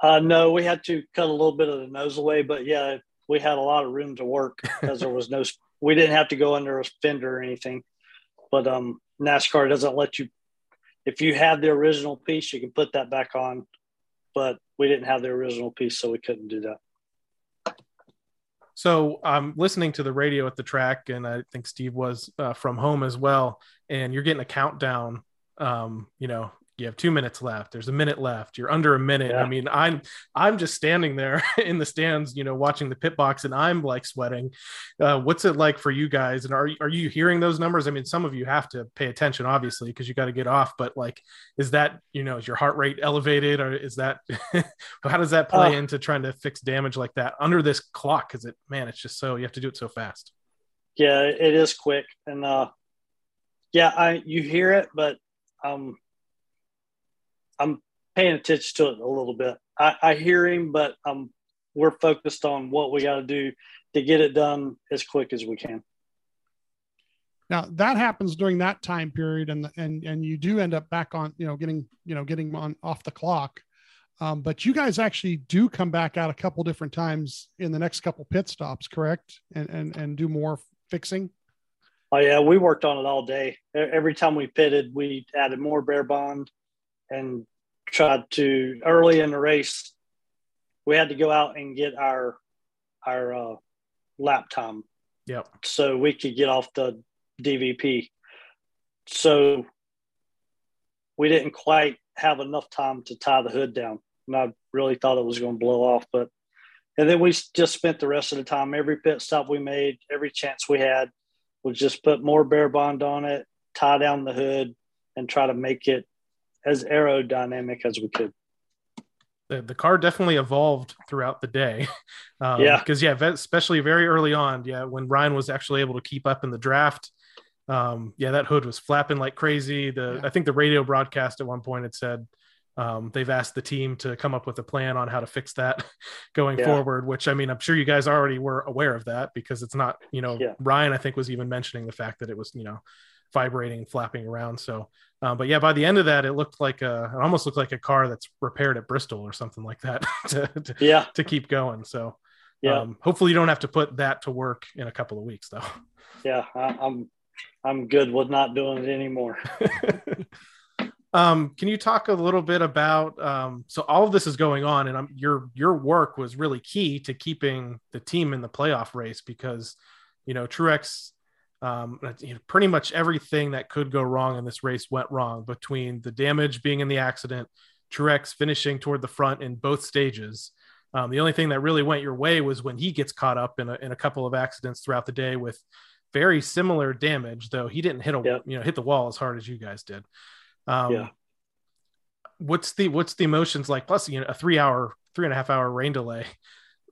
Speaker 5: Uh, no, we had to cut a little bit of the nose away, but yeah, we had a lot of room to work because there was no, [laughs] we didn't have to go under a fender or anything. But um, NASCAR doesn't let you, if you have the original piece, you can put that back on. But we didn't have the original piece, so we couldn't do that.
Speaker 3: So I'm listening to the radio at the track, and I think Steve was uh, from home as well. And you're getting a countdown. Um, you know, you have two minutes left. There's a minute left. You're under a minute.
Speaker 5: Yeah.
Speaker 3: I mean, I'm I'm just standing there [laughs] in the stands, you know, watching the pit box, and I'm like sweating. Uh, what's it like for you guys? And are are you hearing those numbers? I mean, some of you have to pay attention, obviously, because you got to get off. But like, is that you know, is your heart rate elevated, or is that [laughs] how does that play
Speaker 5: Uh,
Speaker 3: into trying to fix damage like that under this clock? Because it, man, it's just so you have to do it so fast.
Speaker 5: Yeah, it is quick, and uh, yeah, I you hear it, but um, I'm paying attention to it a little bit. I, I hear him, but um, we're focused on what we got to do to get it done as quick as we can.
Speaker 4: Now that happens during that time period, and and and you do end up back on, you know, getting you know getting on off the clock. Um, but you guys actually do come back out a couple different times in the next couple pit stops, correct? And and and do more fixing.
Speaker 5: Oh yeah, we worked on it all day. Every time we pitted, we added more bear bond and tried to early in the race. We had to go out and get our our uh, lap time
Speaker 3: Yep.
Speaker 5: so we could get off the DVP. So we didn't quite have enough time to tie the hood down. And I really thought it was going to blow off, but and then we just spent the rest of the time. Every pit stop we made, every chance we had, was just put more bear bond on it, tie down the hood, and try to make it as aerodynamic as we could.
Speaker 3: the, the car definitely evolved throughout the day. [laughs] Um,
Speaker 5: Yeah.
Speaker 3: Because, yeah, especially very early on. Yeah. When Ryan was actually able to keep up in the draft. Um, yeah, that hood was flapping like crazy. The
Speaker 4: Yeah.
Speaker 3: I think the radio broadcast at one point had said um, they've asked the team to come up with a plan on how to fix that [laughs] going
Speaker 5: Yeah.
Speaker 3: forward. Which I mean, I'm sure you guys already were aware of that because it's not, you know,
Speaker 5: Yeah.
Speaker 3: Ryan I think was even mentioning the fact that it was, you know, vibrating, flapping around. So, um, but yeah, by the end of that, it looked like a, it almost looked like a car that's repaired at Bristol or something like that [laughs] to, to,
Speaker 5: Yeah,
Speaker 3: to keep going. So,
Speaker 5: yeah,
Speaker 3: um, hopefully you don't have to put that to work in a couple of weeks though.
Speaker 5: yeah. I, I'm I'm good with not doing it anymore. [laughs]
Speaker 3: Um, can you talk a little bit about um, so all of this is going on, and I'm, your your work was really key to keeping the team in the playoff race because you know Truex, um, you know, pretty much everything that could go wrong in this race went wrong between the damage being in the accident, Truex finishing toward the front in both stages. Um, the only thing that really went your way was when he gets caught up in a, in a couple of accidents throughout the day with very similar damage, though he didn't hit a
Speaker 5: Yep.
Speaker 3: you know hit the wall as hard as you guys did. Um,
Speaker 5: Yeah.
Speaker 3: What's the what's the emotions like? Plus, you know, a three hour, three and a half hour rain delay,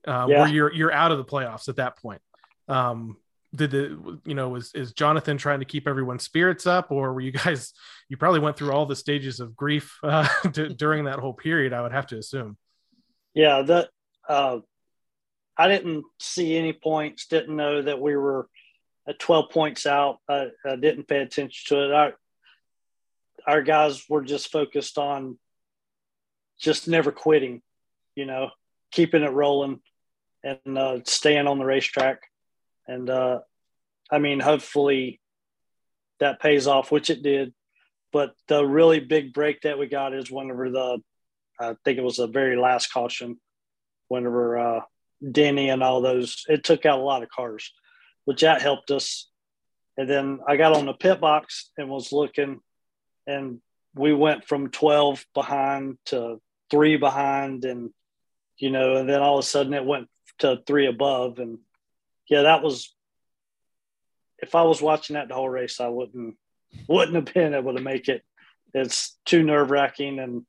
Speaker 3: uh,
Speaker 5: Yeah.
Speaker 3: where you're you're out of the playoffs at that point. Um, did the you know was is Jonathan trying to keep everyone's spirits up, or were you guys? [laughs] You probably went through all the stages of grief [laughs] uh, d- [laughs] during that whole period. I would have to assume.
Speaker 5: Yeah, that uh, I didn't see any points. Didn't know that we were at 12 points out. I, I didn't pay attention to it. Our our guys were just focused on just never quitting, you know, keeping it rolling and uh, staying on the racetrack. And uh, I mean, hopefully that pays off, which it did. But the really big break that we got is whenever the I think it was the very last caution, whenever uh, Denny and all those, it took out a lot of cars, which that helped us. And then I got on the pit box and was looking, and we went from 12 behind to three behind, and you know, and then all of a sudden it went to three above. And yeah, that was, if I was watching that the whole race, I wouldn't, wouldn't have been able to make it. It's too nerve wracking and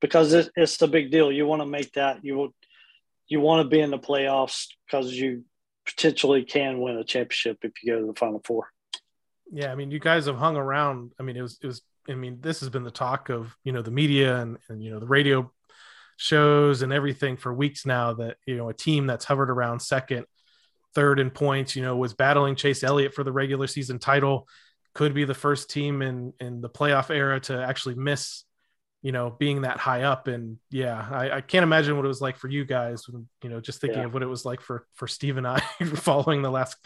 Speaker 5: because it, it's a big deal. You want to make that you would you want to be in the playoffs because you potentially can win a championship if you go to the final four.
Speaker 3: Yeah, I mean, you guys have hung around. I mean, it was it was. I mean, this has been the talk of you know the media and and you know the radio shows and everything for weeks now. That you know a team that's hovered around second, third in points. You know, was battling Chase Elliott for the regular season title. Could be the first team in in the playoff era to actually miss. You know, being that high up, and yeah, I, I can't imagine what it was like for you guys. You know, just thinking
Speaker 5: Yeah.
Speaker 3: of what it was like for for Steve and I [laughs] following the last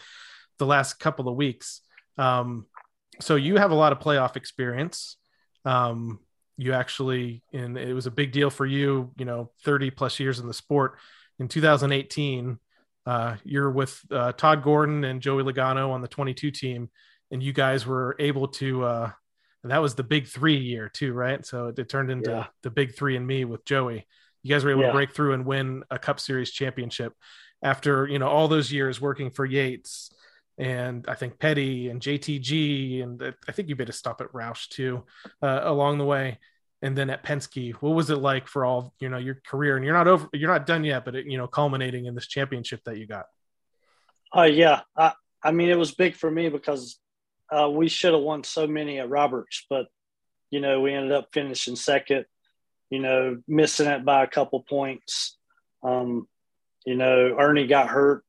Speaker 3: the last couple of weeks. Um, so you have a lot of playoff experience. Um, you actually, and it was a big deal for you, you know, 30 plus years in the sport. In 2018, uh, you're with uh, Todd Gordon and Joey Logano on the 22 team, and you guys were able to, uh, and that was the big three year too, right? So it, it turned into
Speaker 5: Yeah.
Speaker 3: the big three and me with Joey. You guys were able
Speaker 5: Yeah.
Speaker 3: to break through and win a Cup Series championship after, you know, all those years working for Yates and I think Petty and JTG, and I- I think you made a stop at Roush too uh, along the way, and then at Penske. What was it like for all you know your career? And you're not over, you're not done yet, but it, you know, culminating in this championship that you got.
Speaker 5: Oh yeah, I, I mean it was big for me because uh, we should have won so many at Roberts, but you know we ended up finishing second. You know, missing it by a couple points. Um, you know, Ernie got hurt.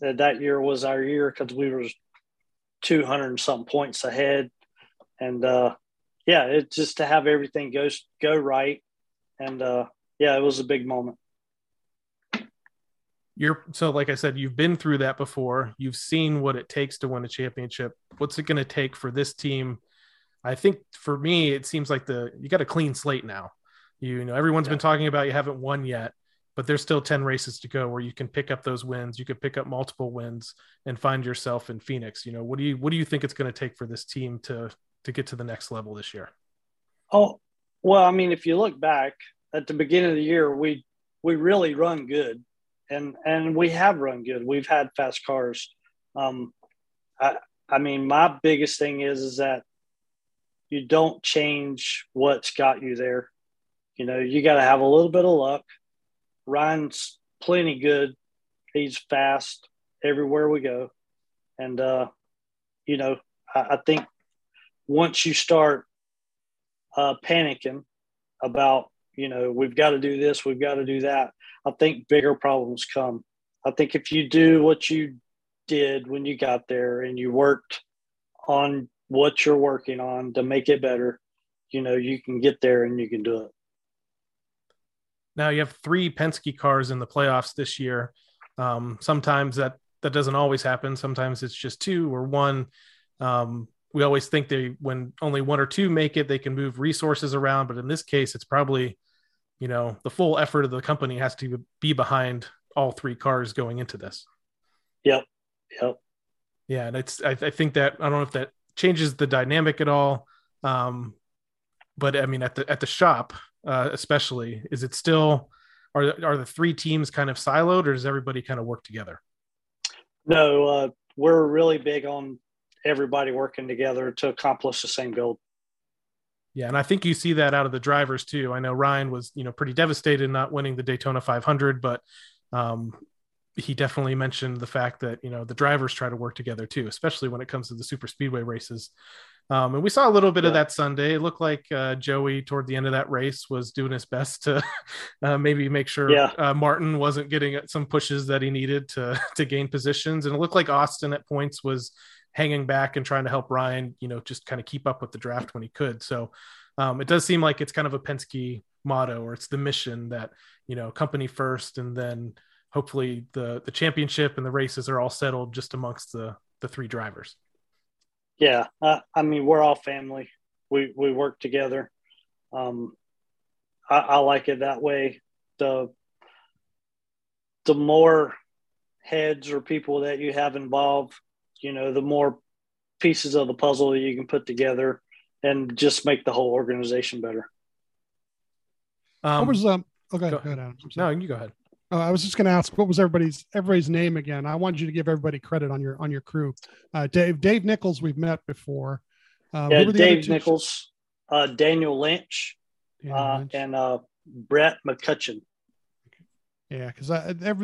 Speaker 5: That that year was our year because we were two hundred and something points ahead, and uh, yeah, it just to have everything go go right, and uh, yeah, it was a big moment.
Speaker 3: You're so like I said, you've been through that before. You've seen what it takes to win a championship. What's it going to take for this team? I think for me, it seems like the you got a clean slate now. You know, everyone's been talking about you haven't won yet, but there's still 10 races to go where you can pick up those wins. You could pick up multiple wins and find yourself in Phoenix. You know, what do you what do you think it's going to take for this team to to get to the next level this year?
Speaker 5: Oh, well, I mean, if you look back at the beginning of the year, we we really run good, and and we have run good. We've had fast cars. Um, I I mean, my biggest thing is is that you don't change what's got you there. You know, you got to have a little bit of luck. Ryan's plenty good. He's fast everywhere we go, and uh, you know, I, I think once you start uh, panicking about, you know, we've got to do this, we've got to do that, I think bigger problems come. I think if you do what you did when you got there and you worked on what you're working on to make it better, you know, you can get there and you can do it.
Speaker 3: Now you have three Penske cars in the playoffs this year. Um, sometimes that that doesn't always happen. Sometimes it's just two or one. Um, we always think they when only one or two make it, they can move resources around. But in this case, it's probably, you know, the full effort of the company has to be behind all three cars going into this.
Speaker 5: Yep. Yep.
Speaker 3: Yeah, and it's I, I think that I don't know if that changes the dynamic at all. Um, but I mean, at the at the shop, uh, especially, is it still are are the three teams kind of siloed, or does everybody kind of work together?
Speaker 5: No, uh, we're really big on everybody working together to accomplish the same goal.
Speaker 3: Yeah, and I think you see that out of the drivers too. I know Ryan was, you know, pretty devastated not winning the Daytona 500, but um, he definitely mentioned the fact that you know the drivers try to work together too, especially when it comes to the super speedway races. Um, and we saw a little bit yeah. of that Sunday. It looked like uh, Joey toward the end of that race was doing his best to [laughs] uh, maybe make sure
Speaker 5: yeah.
Speaker 3: uh, Martin wasn't getting some pushes that he needed to [laughs] to gain positions. And it looked like Austin at points was hanging back and trying to help Ryan, you know, just kind of keep up with the draft when he could. So um, it does seem like it's kind of a Penske motto, or it's the mission that you know, company first, and then hopefully the the championship and the races are all settled just amongst the the three drivers.
Speaker 5: Yeah, I mean we're all family. We we work together. Um, I, I like it that way. The the more heads or people that you have involved, you know, the more pieces of the puzzle you can put together and just make the whole organization better.
Speaker 4: Um, what was um? Okay, go, go ahead, Adam.
Speaker 3: No, you go ahead.
Speaker 4: Oh, I was just going to ask, what was everybody's everybody's name again? I wanted you to give everybody credit on your on your crew. Uh, Dave Dave Nichols, we've met before.
Speaker 5: Uh, yeah, Dave Nichols, uh, Daniel Lynch, uh, Lynch. and uh, Brett McCutcheon.
Speaker 4: Yeah, because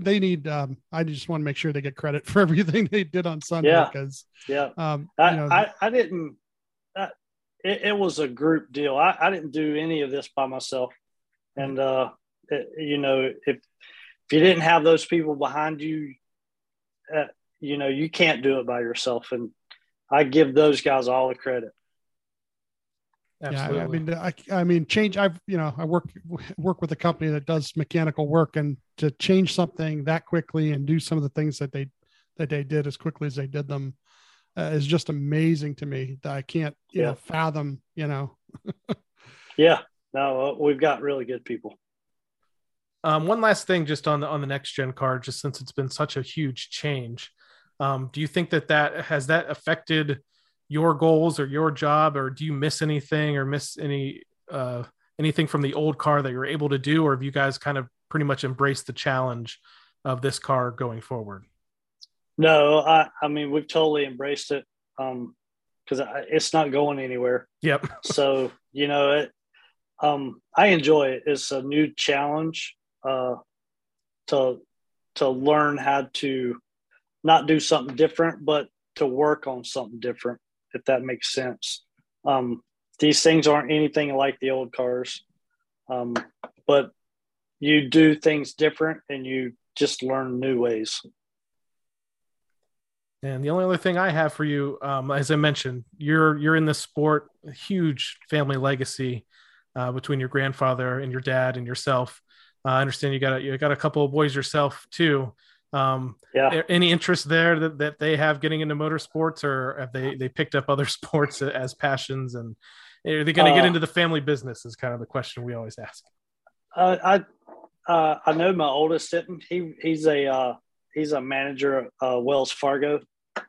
Speaker 4: they need. Um, I just want to make sure they get credit [laughs] for everything they did on Sunday.
Speaker 5: Yeah,
Speaker 4: because
Speaker 5: yeah, um, I, you know, I, I didn't. Uh, it, it, was a group deal. I, I didn't do any of this by myself, and uh, it, you know, if if you didn't have those people behind you, uh, you know, you can't do it by yourself. And I give those guys all the credit.
Speaker 4: Absolutely. Yeah, I mean, I, I mean, change. I've, you know, I work work with a company that does mechanical work, and to change something that quickly and do some of the things that they that they did as quickly as they did them uh, is just amazing to me. That I can't, you yeah. know, fathom. You know. [laughs]
Speaker 5: yeah. No, uh, we've got really good people.
Speaker 3: Um, one last thing, just on the on the next gen car, just since it's been such a huge change, um, do you think that that has that affected your goals or your job, or do you miss anything or miss any uh, anything from the old car that you're able to do, or have you guys kind of pretty much embraced the challenge of this car going forward?
Speaker 5: No, I I mean we've totally embraced it um because it's not going anywhere.
Speaker 3: Yep. [laughs]
Speaker 5: so you know it. Um, I enjoy it. It's a new challenge uh, to to learn how to not do something different, but to work on something different, if that makes sense. Um, these things aren't anything like the old cars, um, but you do things different and you just learn new ways.
Speaker 3: And the only other thing I have for you, um, as I mentioned, you're you're in the sport, huge family legacy uh, between your grandfather and your dad and yourself. Uh, I understand you got a, you got a couple of boys yourself too. Um,
Speaker 5: yeah.
Speaker 3: Any interest there that, that they have getting into motorsports, or have they they picked up other [laughs] sports as passions, and are they going to uh, get into the family business? Is kind of the question we always ask.
Speaker 5: Uh, I uh, I know my oldest sitting. He he's a uh, he's a manager at uh, Wells Fargo.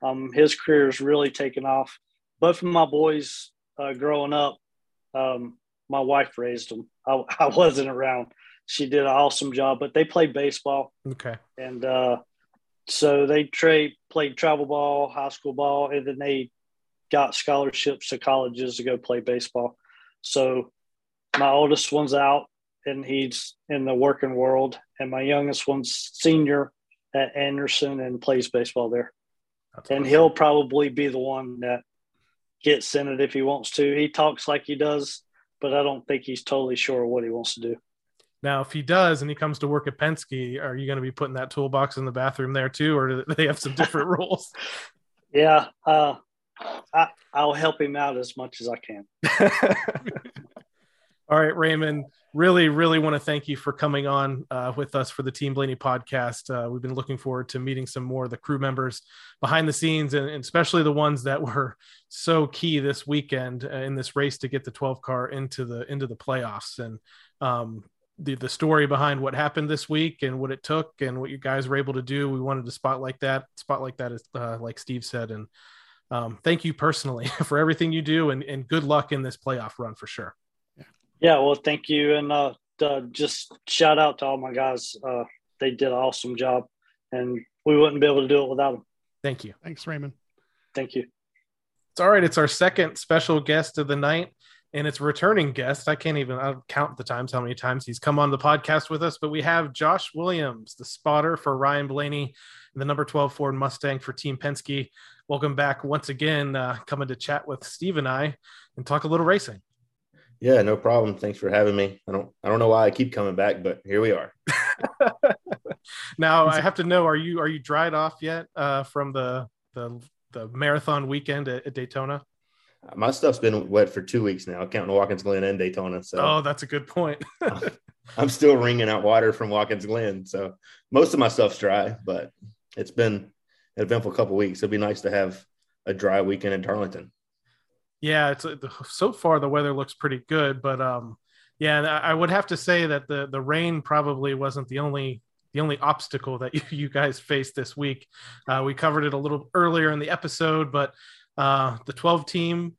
Speaker 5: Um, his career is really taken off. Both of my boys growing up, um, my wife raised them. I, I wasn't around she did an awesome job. But they played baseball.
Speaker 3: Okay.
Speaker 5: And uh, so they trade played travel ball, high school ball, and then they got scholarships to colleges to go play baseball. So my oldest one's out and he's in the working world, and my youngest one's senior at Anderson and plays baseball there. That's and awesome. he'll probably be the one that gets in it if he wants to. He talks like he does, but I don't think he's totally sure what he wants to do.
Speaker 3: Now, if he does and he comes to work at Penske, are you going to be putting that toolbox in the bathroom there too, or do they have some different [laughs] rules?
Speaker 5: Yeah, uh, I, will help him out as much as I can. [laughs] [laughs]
Speaker 3: All right, Raymond. Really, really want to thank you for coming on uh, with us for the Team Blaney podcast. Uh, we've been looking forward to meeting some more of the crew members behind the scenes, and, and especially the ones that were so key this weekend uh, in this race to get the 12 car into the into the playoffs. And um, the the story behind what happened this week and what it took and what you guys were able to do. We wanted to spotlight that, spotlight that, uh, like Steve said, and um, thank you personally [laughs] for everything you do, and, and good luck in this playoff run for sure.
Speaker 5: Yeah, well, thank you, and uh, uh, just shout out to all my guys. Uh, they did an awesome job, and we wouldn't be able to do it without them.
Speaker 3: Thank you.
Speaker 4: Thanks, Raymond.
Speaker 5: Thank you.
Speaker 3: It's all right. It's our second special guest of the night, and it's returning guest. I can't even I'll count the times how many times he's come on the podcast with us, but we have Josh Williams, the spotter for Ryan Blaney, the number 12 Ford Mustang for Team Penske. Welcome back once again, uh, coming to chat with Steve and I and talk a little racing.
Speaker 6: Yeah, no problem. Thanks for having me. I don't I don't know why I keep coming back, but here we are. [laughs]
Speaker 3: now I have to know: are you are you dried off yet uh, from the the the marathon weekend at, at, Daytona?
Speaker 6: My stuff's been wet for two weeks now, counting Watkins Glen and Daytona. So
Speaker 3: oh, that's a good point. [laughs]
Speaker 6: I'm still wringing out water from Watkins Glen, so most of my stuff's dry, but it's been an eventful couple weeks. It'd be nice to have a dry weekend in Darlington.
Speaker 3: Yeah, it's so far the weather looks pretty good, but um, yeah, I would have to say that the the rain probably wasn't the only the only obstacle that you, [laughs] you guys faced this week. Uh, we covered it a little earlier in the episode, but uh, the 12 team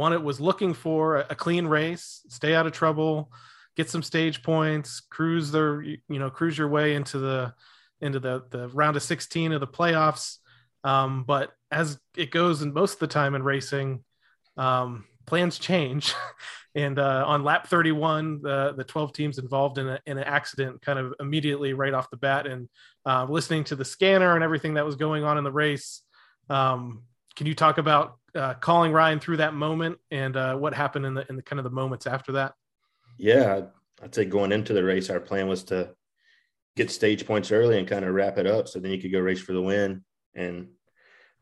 Speaker 3: one it was looking for a, clean race, stay out of trouble, get some stage points, cruise their you know cruise your way into the into the the round of 16 of the playoffs. Um, but as it goes, and most of the time in racing, um, plans change. [laughs] and uh, on lap 31, the, the 12 teams involved in, a, in an accident kind of immediately right off the bat. And uh, listening to the scanner and everything that was going on in the race, um, can you talk about uh, calling Ryan through that moment and uh, what happened in the in the kind of the moments after that?
Speaker 6: Yeah, I'd say going into the race, our plan was to get stage points early and kind of wrap it up, so then you could go race for the win. And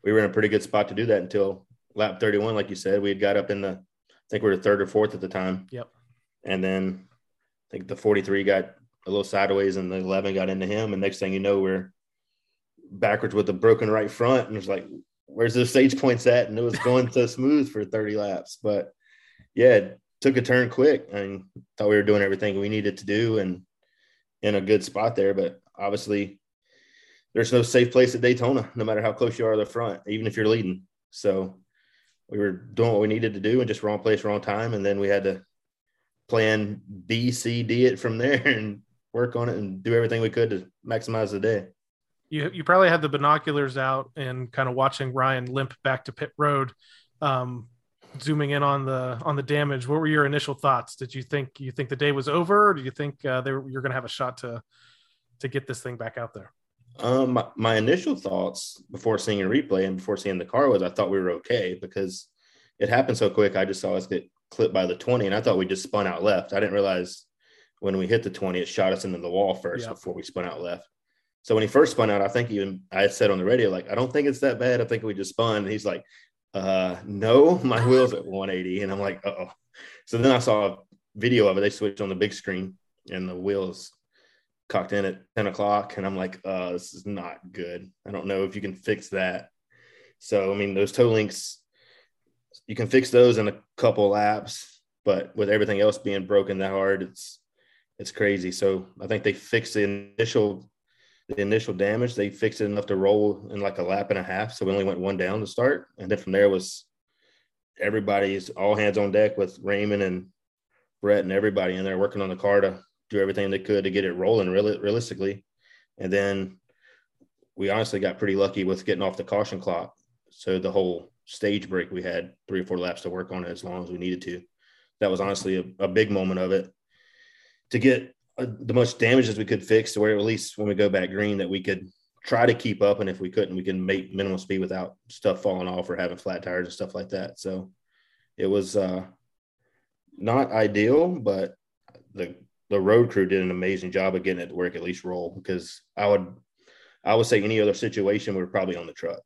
Speaker 6: we were in a pretty good spot to do that until lap 31, like you said, we had got up in the, I think we were third or fourth at the time.
Speaker 3: Yep.
Speaker 6: And then I think the 43 got a little sideways and the 11 got into him. And next thing you know, we're backwards with a broken right front. And it's like, where's the stage points at? And it was going so smooth for 30 laps. But yeah, it took a turn quick. I thought we were doing everything we needed to do and in a good spot there. But obviously, there's no safe place at Daytona, no matter how close you are to the front, even if you're leading. So we were doing what we needed to do and just wrong place, wrong time. And then we had to plan B, C, D it from [laughs] there and work on it and do everything we could to maximize the day.
Speaker 3: You, you probably had the binoculars out and kind of watching Ryan limp back to pit road, um, zooming in on the on the damage. What were your initial thoughts? Did you think you think the day was over? Or do you think uh, they were, you're going to have a shot to to get this thing back out there?
Speaker 6: Um, my, my, initial thoughts before seeing a replay and before seeing the car was I thought we were okay because it happened so quick. I just saw us get clipped by the 20 and I thought we just spun out left. I didn't realize when we hit the 20, it shot us into the wall first yeah. before we spun out left. So when he first spun out, I think even I said on the radio, like, I don't think it's that bad. I think we just spun. And he's like, uh, no, my wheel's at 180. And I'm like, oh. So then I saw a video of it. They switched on the big screen and the wheels cocked in at 10 o'clock and i'm like uh this is not good i don't know if you can fix that so i mean those toe links you can fix those in a couple laps but with everything else being broken that hard it's it's crazy so i think they fixed the initial the initial damage they fixed it enough to roll in like a lap and a half so we only went one down to start and then from there was everybody's all hands on deck with raymond and brett and everybody in there working on the car to do everything they could to get it rolling really realistically. And then we honestly got pretty lucky with getting off the caution clock. So the whole stage break, we had three or four laps to work on it as long as we needed to. That was honestly a, a big moment of it to get the most damage as we could fix to where at least when we go back green that we could try to keep up. And if we couldn't, we can make minimal speed without stuff falling off or having flat tires and stuff like that. So it was uh, not ideal, but the the road crew did an amazing job of getting it to work at least roll because I would I would say any other situation we are probably on the truck.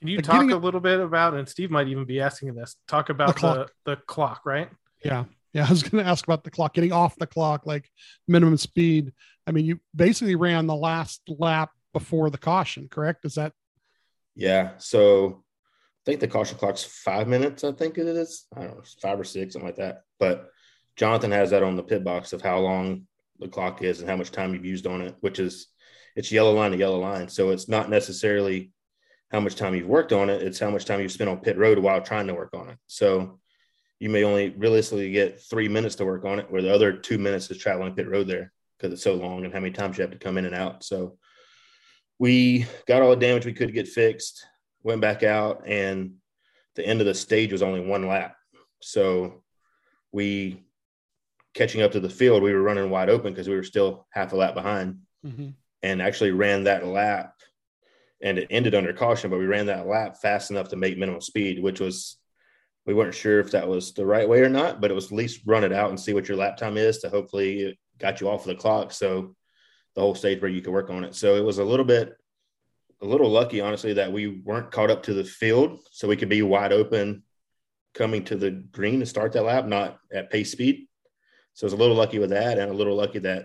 Speaker 3: Can you talk a little bit about and Steve might even be asking this, talk about the clock, the, the clock right?
Speaker 4: Yeah. Yeah, [laughs] I was going to ask about the clock, getting off the clock, like minimum speed. I mean, you basically ran the last lap before the caution, correct? Is that
Speaker 6: Yeah. So I think the caution clock's five minutes, I think it is. I don't know, five or six, something like that. But Jonathan has that on the pit box of how long the clock is and how much time you've used on it, which is it's yellow line to yellow line. So it's not necessarily how much time you've worked on it, it's how much time you've spent on pit road while trying to work on it. So you may only realistically get three minutes to work on it, where the other two minutes is traveling pit road there because it's so long and how many times you have to come in and out. So we got all the damage we could get fixed, went back out, and the end of the stage was only one lap. So we catching up to the field, we were running wide open because we were still half a lap behind mm-hmm. and actually ran that lap and it ended under caution, but we ran that lap fast enough to make minimum speed, which was we weren't sure if that was the right way or not, but it was at least run it out and see what your lap time is to hopefully it got you off of the clock. So the whole stage where you could work on it. So it was a little bit, a little lucky, honestly, that we weren't caught up to the field so we could be wide open coming to the green to start that lap, not at pace speed. So I was a little lucky with that and a little lucky that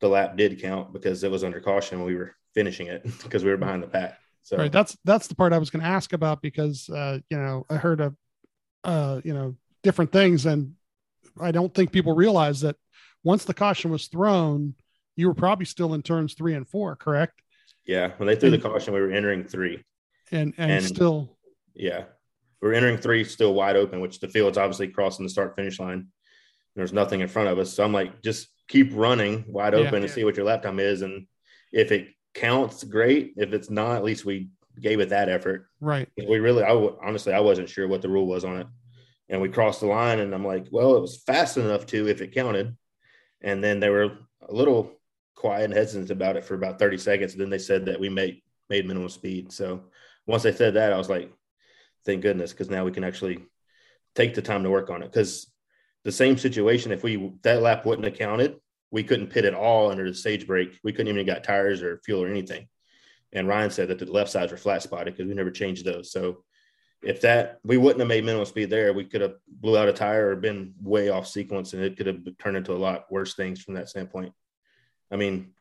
Speaker 6: the lap did count because it was under caution when we were finishing it [laughs] because we were behind the pack. So
Speaker 4: right? That's that's the part I was going to ask about because uh, you know I heard a uh, you know different things, and I don't think people realize that once the caution was thrown, you were probably still in turns three and four, correct?
Speaker 6: yeah, when they threw
Speaker 4: And-
Speaker 6: the caution, we were entering three.
Speaker 4: And and,
Speaker 6: And-
Speaker 4: still
Speaker 6: Yeah. We're entering three still wide open, which the field's obviously crossing the start finish line. There's nothing in front of us. So I'm like, just keep running wide
Speaker 4: Yeah.
Speaker 6: open and see what your lap time is. And if it counts, great. If it's not, at least we gave it that effort.
Speaker 4: right.
Speaker 6: We really, I w- honestly, I wasn't sure what the rule was on it. And we crossed the line, and I'm like, well, it was fast enough to if it counted. And then they were a little quiet and hesitant about it for about 30 seconds. And then they said that we made made minimum speed. So once they said that, I was like, thank goodness, because now we can actually take the time to work on it. Because the same situation, if we that lap wouldn't have counted, we couldn't pit at all under the stage break. We couldn't even got tires or fuel or anything. And Ryan said that the left sides were flat spotted because we never changed those. So if that we wouldn't have made minimum speed there, we could have blew out a tire or been way off sequence, and it could have turned into a lot worse things from that standpoint. I mean,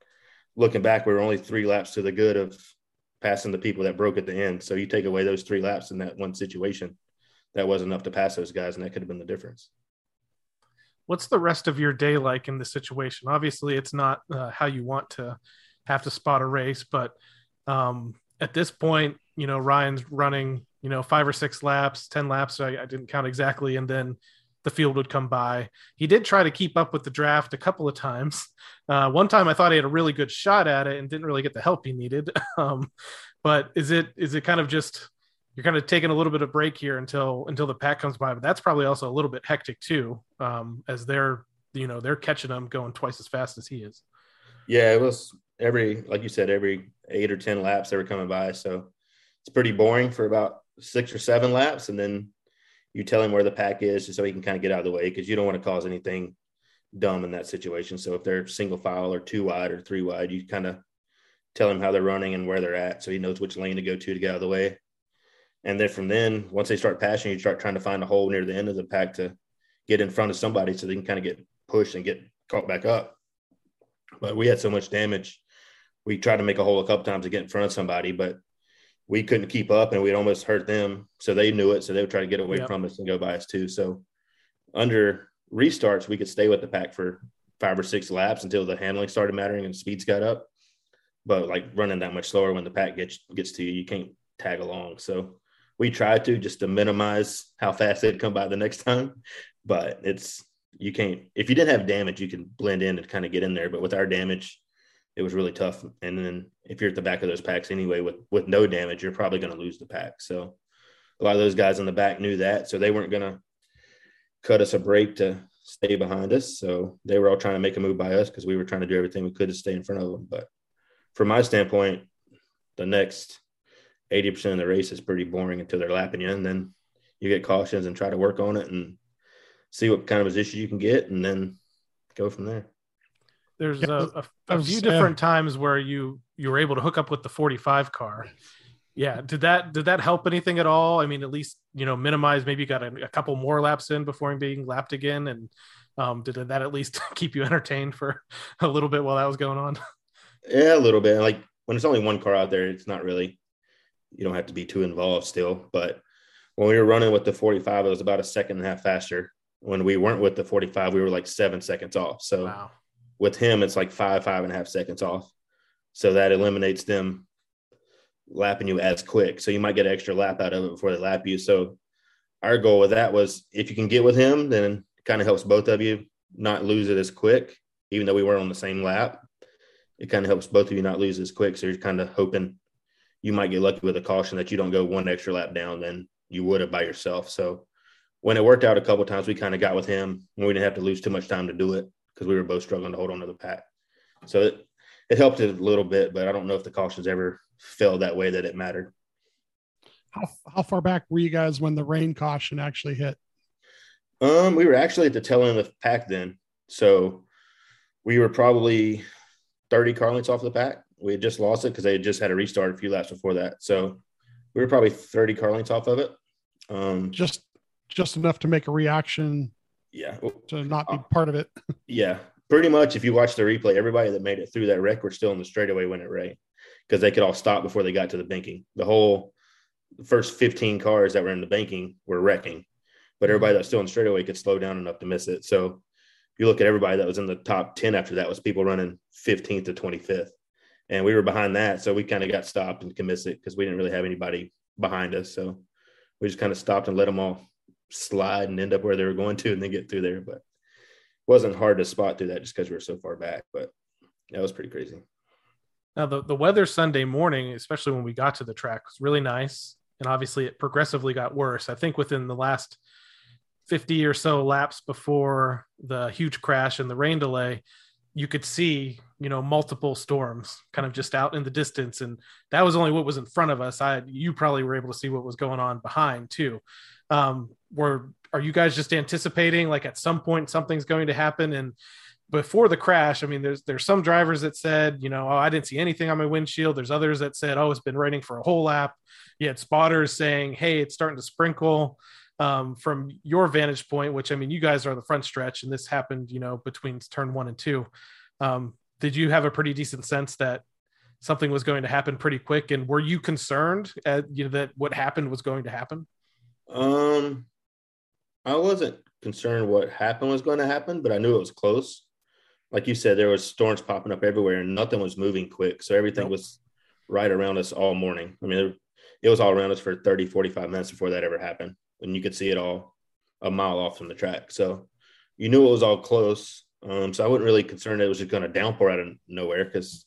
Speaker 6: looking back, we were only three laps to the good of passing the people that broke at the end. So you take away those three laps in that one situation, that was enough to pass those guys, and that could have been the difference.
Speaker 3: What's the rest of your day like in this situation? Obviously, it's not uh, how you want to have to spot a race, but um, at this point, you know, Ryan's running, you know, five or six laps, 10 laps. I, I didn't count exactly. And then the field would come by. He did try to keep up with the draft a couple of times. [laughs] Uh, one time I thought he had a really good shot at it and didn't really get the help he needed. [laughs] um, but is it, is it kind of just, you're kind of taking a little bit of break here until, until the pack comes by, but that's probably also a little bit hectic too. Um, as they're, you know, they're catching him going twice as fast as he is.
Speaker 6: Yeah, it was every, like you said, every eight or 10 laps they were coming by. So it's pretty boring for about six or seven laps. And then you tell him where the pack is just so he can kind of get out of the way because you don't want to cause anything dumb in that situation. So if they're single file or two wide or three wide, you kind of tell him how they're running and where they're at so he knows which lane to go to to get out of the way. And then from then, once they start passing, you start trying to find a hole near the end of the pack to get in front of somebody so they can kind of get pushed and get caught back up. But we had so much damage. We tried to make a hole a couple times to get in front of somebody, but we couldn't keep up and we'd almost hurt them. So they knew it. So they would try to get away
Speaker 3: Yep.
Speaker 6: from us and go by us too. So under restarts, we could stay with the pack for five or six laps until the handling started mattering and speeds got up. But like running that much slower when the pack gets gets to you, you can't tag along. So we tried to just to minimize how fast they'd come by the next time. But it's you can't if you didn't have damage, you can blend in and kind of get in there. But with our damage, it was really tough. And then if you're at the back of those packs anyway with with no damage, you're probably going to lose the pack. So a lot of those guys in the back knew that, so they weren't going to cut us a break to stay behind us. So they were all trying to make a move by us because we were trying to do everything we could to stay in front of them. But from my standpoint, the next 80% of the race is pretty boring until they're lapping you. And then you get cautions and try to work on it and see what kind of position you can get and then go from there.
Speaker 3: There's
Speaker 4: Yeah,
Speaker 3: a, a,
Speaker 4: I
Speaker 3: a
Speaker 4: was-
Speaker 3: few
Speaker 4: yeah.
Speaker 3: different times where you you were able to hook up with the 45 car Yeah. Did that did that help anything at all? I mean, at least you know minimize. Maybe you got a, a couple more laps in before being lapped again, and um, did that at least [laughs] keep you entertained for a little bit while that was going on?
Speaker 6: Yeah, a little bit. Like when it's only one car out there, it's not really. You don't have to be too involved still, but when we were running with the 45, it was about a second and a half faster. When we weren't with the 45, we were like seven seconds off. So
Speaker 3: Wow.
Speaker 6: With him, it's like five, five and a half seconds off. So that eliminates them lapping you as quick. So you might get an extra lap out of it before they lap you. So our goal with that was if you can get with him, then it kind of helps both of you not lose it as quick, even though we weren't on the same lap. It kind of helps both of you not lose as quick. So you're kind of hoping you might get lucky with a caution that you don't go one extra lap down than you would have by yourself. So when it worked out a couple times, we kind of got with him and we didn't have to lose too much time to do it because we were both struggling to hold on to the pack. So it, it helped it a little bit, but I don't know if the cautions ever fell that way that it mattered.
Speaker 4: How, how far back were you guys when the rain caution actually hit?
Speaker 6: Um, we were actually at the tail end of the pack then. So we were probably 30 car lengths off the pack. We had just lost it because they had just had a restart a few laps before that. So we were probably 30 car lengths off of it. Um,
Speaker 4: Just just enough to make a reaction
Speaker 6: yeah.
Speaker 4: to not be uh, part of it. [laughs]
Speaker 6: Yeah. Pretty much if you watch the replay, everybody that made it through that wreck were still in the straightaway when it rained because they could all stop before they got to the banking. The whole first 15 cars that were in the banking were wrecking, but everybody mm-hmm. that's still in the straightaway could slow down enough to miss it. So if you look at everybody that was in the top 10 after that was people running 15th to 25th. And we were behind that. So we kind of got stopped and could miss it because we didn't really have anybody behind us. So we just kind of stopped and let them all slide and end up where they were going to and then get through there. But it wasn't hard to spot through that just because we were so far back. But that was pretty crazy.
Speaker 3: Now the, the weather Sunday morning, especially when we got to the track, was really nice. And obviously it progressively got worse. I think within the last 50 or so laps before the huge crash and the rain delay, you could see, you know, multiple storms kind of just out in the distance. And that was only what was in front of us. I you probably were able to see what was going on behind too. Um, were are you guys just anticipating like at some point something's going to happen? And before the crash, I mean, there's there's some drivers that said, you know, oh, I didn't see anything on my windshield. There's others that said, oh, it's been raining for a whole lap. You had spotters saying, hey, it's starting to sprinkle. Um, from your vantage point, which I mean, you guys are the front stretch, and this happened, you know, between turn one and two. Um, did you have a pretty decent sense that something was going to happen pretty quick? And were you concerned at, you know, that what happened was going to happen?
Speaker 6: Um, I wasn't concerned what happened was going to happen, but I knew it was close. Like you said, there was storms popping up everywhere, and nothing was moving quick. So everything was right around us all morning. I mean, it, it was all around us for 30, 45 minutes before that ever happened. And you could see it all a mile off from the track. So you knew it was all close. Um, so I wasn't really concerned it was just going to downpour out of nowhere because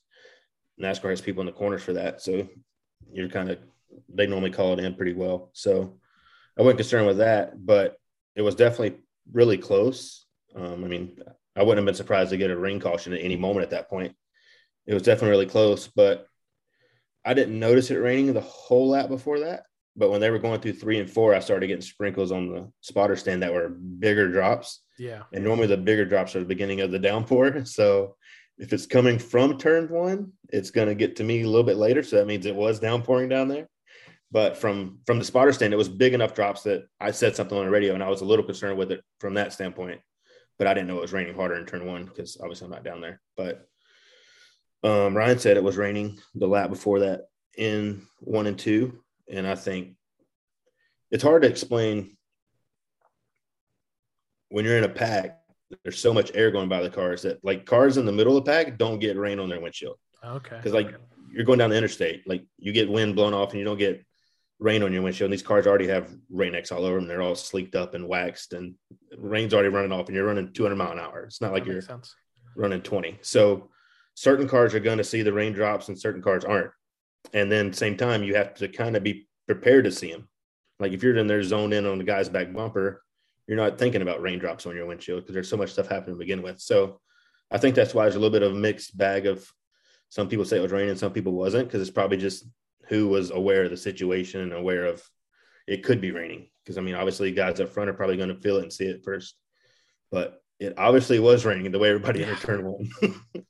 Speaker 6: NASCAR has people in the corners for that. So you're kind of, they normally call it in pretty well. So I wasn't concerned with that, but it was definitely really close. Um, I mean, I wouldn't have been surprised to get a rain caution at any moment at that point. It was definitely really close, but I didn't notice it raining the whole lap before that. But when they were going through three and four, I started getting sprinkles on the spotter stand that were bigger drops.
Speaker 3: Yeah.
Speaker 6: And normally the bigger drops are the beginning of the downpour. [laughs] So if it's coming from turn one, it's going to get to me a little bit later. So that means it was downpouring down there. But from from the spotter stand, it was big enough drops that I said something on the radio, and I was a little concerned with it from that standpoint. But I didn't know it was raining harder in turn one because obviously I'm not down there. But um, Ryan said it was raining the lap before that in one and two, and I think it's hard to explain when you're in a pack. There's so much air going by the cars that like cars in the middle of the pack don't get rain on their windshield
Speaker 3: Okay.
Speaker 6: because like you're going down the interstate, like you get wind blown off and you don't get rain on your windshield. And these cars already have Rain-X all over them. They're all sleeked up and waxed, and rain's already running off, and you're running 200 mile an hour. It's not like you're
Speaker 3: sense.
Speaker 6: running 20. So certain cars are going to see the raindrops and certain cars aren't. And then same time, you have to kind of be prepared to see them. Like if you're in there zoned in on the guy's back bumper, you're not thinking about raindrops on your windshield because there's so much stuff happening to begin with. So I think that's why there's a little bit of a mixed bag of some people say it was raining, some people wasn't, because it's probably just who was aware of the situation and aware of it could be raining. Because I mean, obviously, guys up front are probably going to feel it and see it first. But it obviously was raining the way everybody entered turn one. [laughs]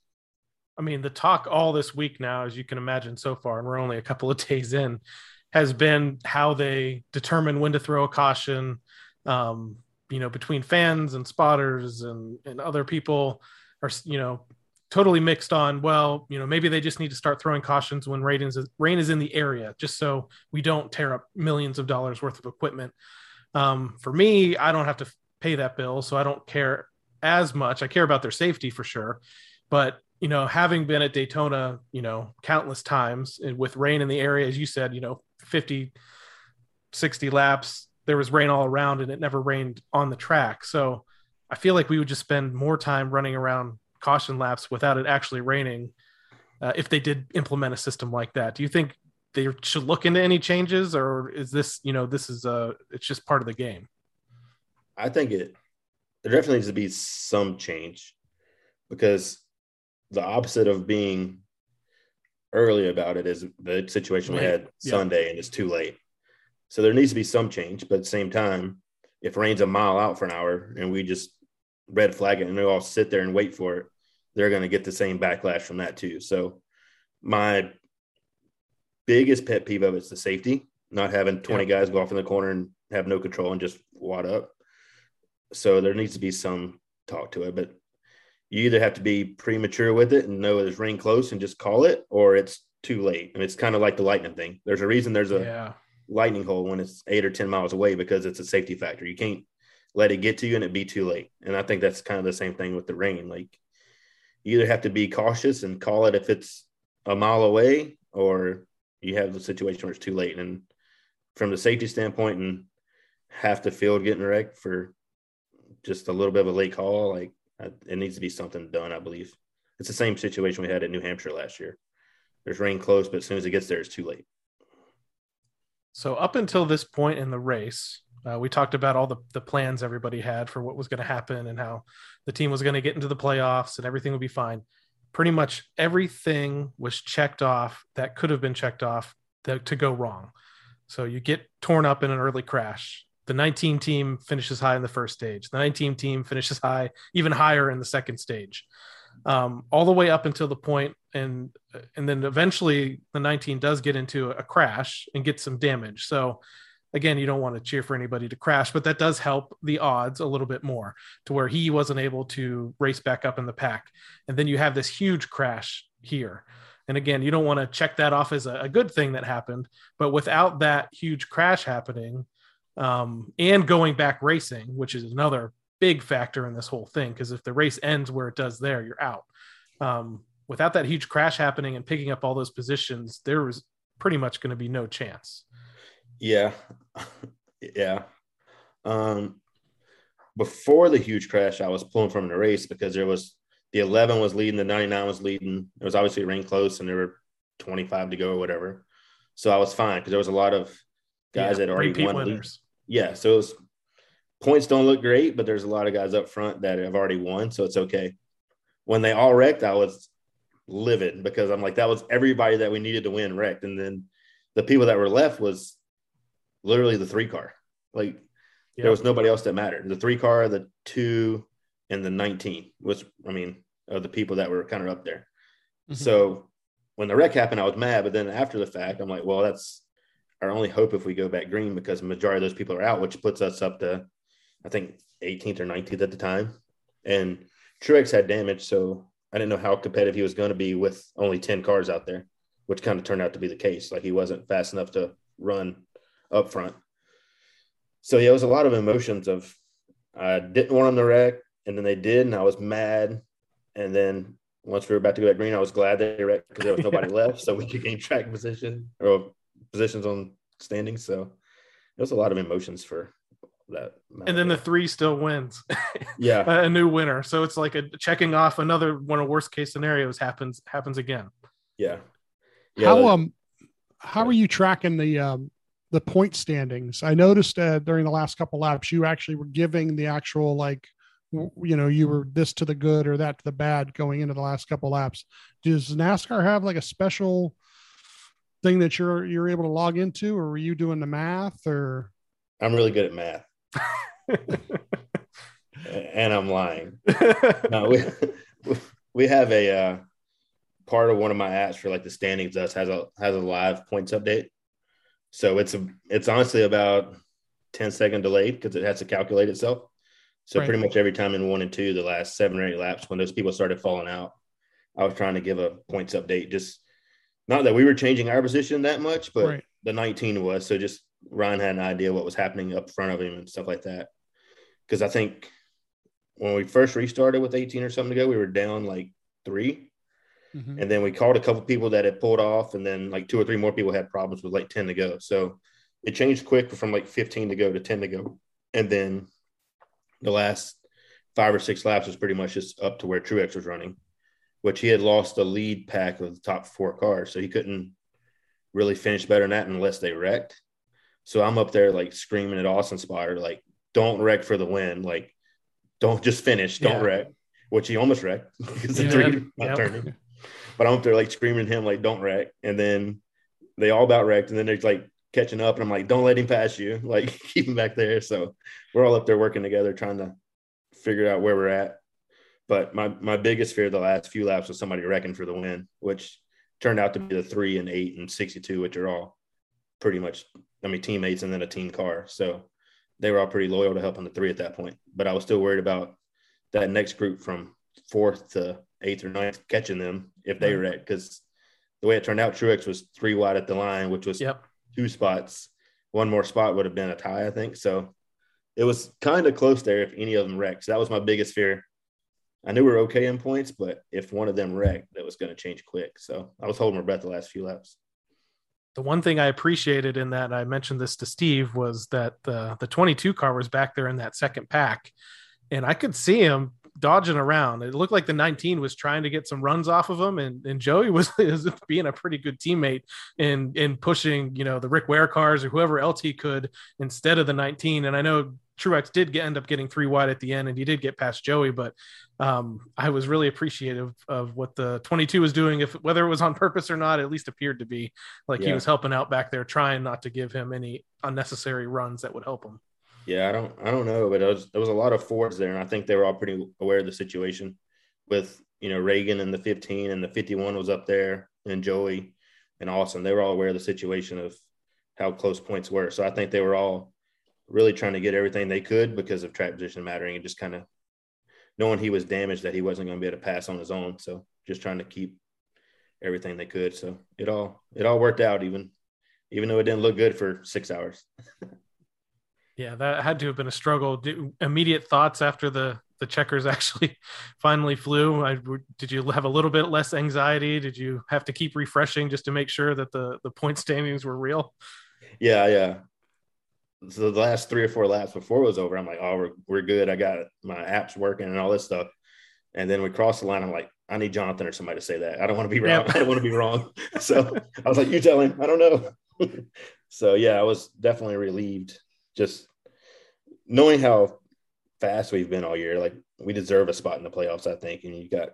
Speaker 3: I mean, the talk all this week now, as you can imagine so far, and we're only a couple of [laughs] days in, has been how they determine when to throw a caution. Um, you know, between fans and spotters and and other people or you know totally mixed on. Well, you know, maybe they just need to start throwing cautions when rain is rain is in the area, just so we don't tear up millions of dollars worth of equipment. Um, for me, I don't have to pay that bill, so I don't care as much. I care about their safety for sure, but you know, having been at Daytona, you know, countless times and with rain in the area, as you said, you know, 50, 60 laps, there was rain all around and it never rained on the track. So I feel like we would just spend more time running around caution laps without it actually raining uh, if they did implement a system like that. Do you think they should look into any changes or is this, you know, this is uh it's just part of the game?
Speaker 6: I think it there definitely needs to be some change because the opposite of being early about it is the situation we had
Speaker 3: Yeah.
Speaker 6: Sunday and it's too late. So there needs to be some change, but at the same time, if rain's a mile out for an hour and we just red flag it and we all sit there and wait for it, they're going to get the same backlash from that too. So my biggest pet peeve of it's the safety, not having 20 guys go off in the corner and have no control and just wad up. So there needs to be some talk to it, but you either have to be premature with it and know there's rain close and just call it, or it's too late. And it's kind of like the lightning thing. There's a reason there's a
Speaker 3: Yeah.
Speaker 6: lightning hole when it's eight or 10 miles away because it's a safety factor. You can't let it get to you and it be too late. And I think that's kind of the same thing with the rain. Like you either have to be cautious and call it if it's a mile away, or you have the situation where it's too late. And from the safety standpoint and half the field getting wrecked for just a little bit of a late call, like it needs to be something done, I believe. It's the same situation we had at New Hampshire last year. There's rain close, but as soon as it gets there, it's too late.
Speaker 3: So up until this point in the race, uh, we talked about all the, the plans everybody had for what was going to happen and how the team was going to get into the playoffs and everything would be fine. Pretty much everything was checked off that could have been checked off that, to go wrong. So you get torn up in an early crash. The 19 team finishes high in the first stage. The 19 team finishes high, even higher in the second stage. Um, all the way up until the point and and then eventually the 19 does get into a crash and get some damage. So again, you don't want to cheer for anybody to crash, but that does help the odds a little bit more to where he wasn't able to race back up in the pack. And then you have this huge crash here. And again, you don't want to check that off as a, a good thing that happened, but without that huge crash happening um, and going back racing, which is another big factor in this whole thing, because if the race ends where it does there, you're out. Um, without that huge crash happening and picking up all those positions, there was pretty much going to be no chance.
Speaker 6: Yeah. [laughs] yeah. Um before the huge crash, I was pulling from the race because there was the 11 was leading, the 99 was leading. It was obviously rain close and there were 25 to go or whatever. So I was fine because there was a lot of guys that already won.
Speaker 3: winners.
Speaker 6: Yeah. So it was points don't look great, but there's a lot of guys up front that have already won. So it's okay. When they all wrecked, I was livid because I'm like, that was everybody that we needed to win wrecked. And then the people that were left was literally the three car. Like there was nobody else that mattered. The three car, the two, and the 19 was, I mean, of the people that were kind of up there.
Speaker 4: Mhm.
Speaker 6: So when the wreck happened, I was mad. But then after the fact, I'm like, well, that's our only hope if we go back green because the majority of those people are out, which puts us up to, I think, 18th or 19th at the time. And Truex had damage. So I didn't know how competitive he was going to be with only 10 cars out there, which kind of turned out to be the case. Like he wasn't fast enough to run up front. So yeah, it was a lot of emotions of I didn't want them to wreck, and then they did, and I was mad. And then once we were about to go back green, I was glad they wrecked because there was [laughs] nobody left, so we could gain track position or positions on standings. So it was a lot of emotions for that.
Speaker 3: And then the three still wins [laughs]
Speaker 6: yeah,
Speaker 3: a new winner. So it's like a checking off another one of worst case scenarios happens happens again.
Speaker 6: yeah, yeah.
Speaker 4: how
Speaker 6: the-
Speaker 4: um how are you tracking the um the point standings? I noticed uh, during the last couple laps you actually were giving the actual like you know you were this to the good or that to the bad going into the last couple laps. Does NASCAR have like a special thing that you're you're able to log into, or were you doing the math or?
Speaker 6: I'm really good at math, [laughs] and I'm lying. [laughs] no, we, we have a uh, part of one of my apps for like the standings does has a has a live points update. So it's a it's honestly about 10 second delayed because it has to calculate itself. So
Speaker 4: Right.
Speaker 6: pretty much every time in one and two, the last seven or eight laps, when those people started falling out, I was trying to give a points update. Just not that we were changing our position that much, but
Speaker 4: Right.
Speaker 6: the 19 was. So just Ryan had an idea what was happening up front of him and stuff like that. Because I think when we first restarted with 18 or something to go, we were down like three.
Speaker 4: Mhm.
Speaker 6: And then we called a couple people that had pulled off, and then like two or three more people had problems with like 10 to go. So it changed quick from like 15 to go to 10 to go. And then the last five or six laps was pretty much just up to where Truex was running, which he had lost the lead pack of the top four cars. So he couldn't really finish better than that unless they wrecked. So I'm up there like screaming at Austin Spotter, like, don't wreck for the win. Like, don't just finish, don't
Speaker 3: Yeah.
Speaker 6: wreck, which he almost wrecked [laughs] because the three not
Speaker 3: Yep.
Speaker 6: turning. But I'm up there like screaming at him, like, don't wreck. And then they all about wrecked. And then they're like catching up. And I'm like, don't let him pass you. [laughs] Like, keep him back there. So we're all up there working together, trying to figure out where we're at. But my, my biggest fear the last few laps was somebody wrecking for the win, which turned out to be the three and eight and 62, which are all pretty much, I mean, teammates and then a team car. So they were all pretty loyal to helping the three at that point. But I was still worried about that next group from fourth to eighth or ninth catching them if they wrecked. Because the way it turned out, Truex was three wide at the line, which was
Speaker 3: Yep.
Speaker 6: two spots. One more spot would have been a tie, I think. So it was kind of close there if any of them wrecked. So that was my biggest fear. I knew we were okay in points, but if one of them wrecked, that was going to change quick. So I was holding my breath the last few laps.
Speaker 3: the one thing I appreciated in that, I mentioned this to Steve, was that the the 22 car was back there in that second pack, and I could see him dodging around. It looked like the 19 was trying to get some runs off of him, and, and Joey [laughs] was, was being a pretty good teammate in in pushing, you know, the Rick Ware cars or whoever else he could instead of the 19. And I know Truex did get, end up getting three wide at the end, and he did get past Joey, but um, I was really appreciative of what the 22 was doing. If whether it was on purpose or not, at least appeared to be like he was helping out back there, trying not to give him any unnecessary runs that would help him.
Speaker 6: Yeah, I don't, I don't know, but was, there was a lot of Fords there, and I think they were all pretty aware of the situation. With you know Ragan and the 15 and the 51 was up there, and Joey and Austin, they were all aware of the situation of how close points were. So I think they were all really trying to get everything they could because of track position mattering, and just kind of knowing he was damaged that he wasn't going to be able to pass on his own. So just trying to keep everything they could. So it all, it all worked out, even even though it didn't look good for six hours. [laughs]
Speaker 3: Yeah, that had to have been a struggle. Do, immediate thoughts after the the checkers [laughs] actually finally flew. I, did you have a little bit less anxiety? Did you have to keep refreshing just to make sure that the the point standings were real?
Speaker 6: Yeah, yeah. So the last three or four laps before it was over, I'm like, oh, we're, we're good. I got my apps working and all this stuff. And then we crossed the line. I'm like, I need Jonathan or somebody to say that. I don't want [laughs] to be wrong. I don't want to be wrong. So I was like, you tell him. I don't know. [laughs] so yeah, I was definitely relieved just knowing how fast we've been all year. Like we deserve a spot in the playoffs, I think. And you got,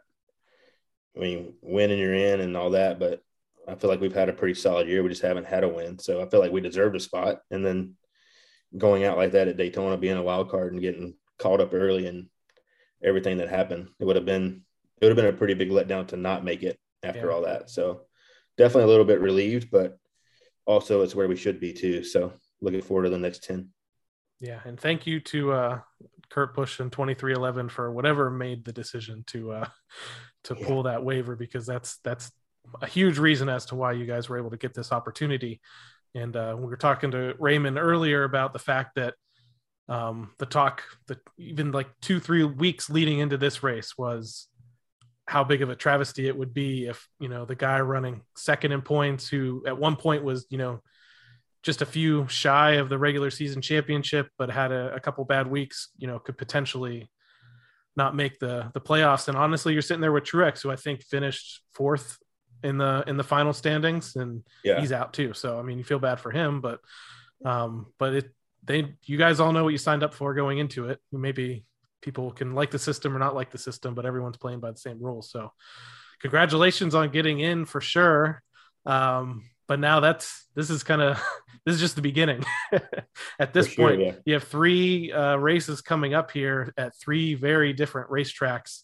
Speaker 6: I mean, winning you're in and all that, but I feel like we've had a pretty solid year. We just haven't had a win. So I feel like we deserved a spot. And then going out like that at Daytona, being a wild card and getting caught up early and everything that happened, it would have been it would have been a pretty big letdown to not make it after
Speaker 3: Yeah.
Speaker 6: all that. So definitely a little bit relieved, but also it's where we should be too. So looking forward to the next 10.
Speaker 3: Yeah, and thank you to uh, Kurt Busch and 23XI for whatever made the decision to uh, [laughs] to
Speaker 6: Yeah.
Speaker 3: pull that waiver because that's that's a huge reason as to why you guys were able to get this opportunity. And uh, we were talking to Raymond earlier about the fact that um, the talk that even like two three weeks leading into this race was how big of a travesty it would be if you know the guy running second in points who at one point was you know just a few shy of the regular season championship, but had a, a couple bad weeks, you know, could potentially not make the the playoffs. And honestly, you're sitting there with Truex, who I think finished fourth in the in the final standings, and
Speaker 6: Yeah.
Speaker 3: he's out too. So I mean, you feel bad for him, but um, but it they you guys all know what you signed up for going into it. Maybe people can like the system or not like the system, but everyone's playing by the same rules. So congratulations on getting in for sure. Um, but now that's this is kind of [laughs] this is just the beginning. [laughs] at this
Speaker 6: sure,
Speaker 3: point,
Speaker 6: yeah.
Speaker 3: you have three uh, races coming up here at three very different racetracks,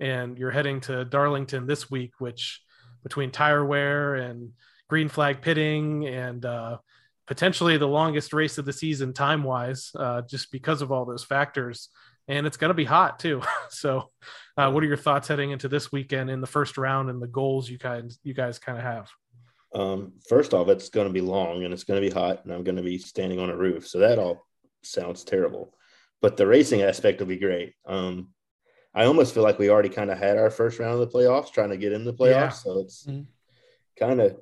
Speaker 3: and you're heading to Darlington this week, which between tire wear and green flag pitting and uh, potentially the longest race of the season time wise, uh, just because of all those factors. And it's going to be hot too. [laughs] so, uh, what are your thoughts heading into this weekend in the first round and the goals you guys you guys kind of have?
Speaker 6: Um, first off, it's going to be long and it's going to be hot, and I'm going to be standing on a roof, so that all sounds terrible. But the racing aspect will be great. Um, I almost feel like we already kind of had our first round of the playoffs, trying to get in the playoffs. Yeah. So it's mm-hmm. kind of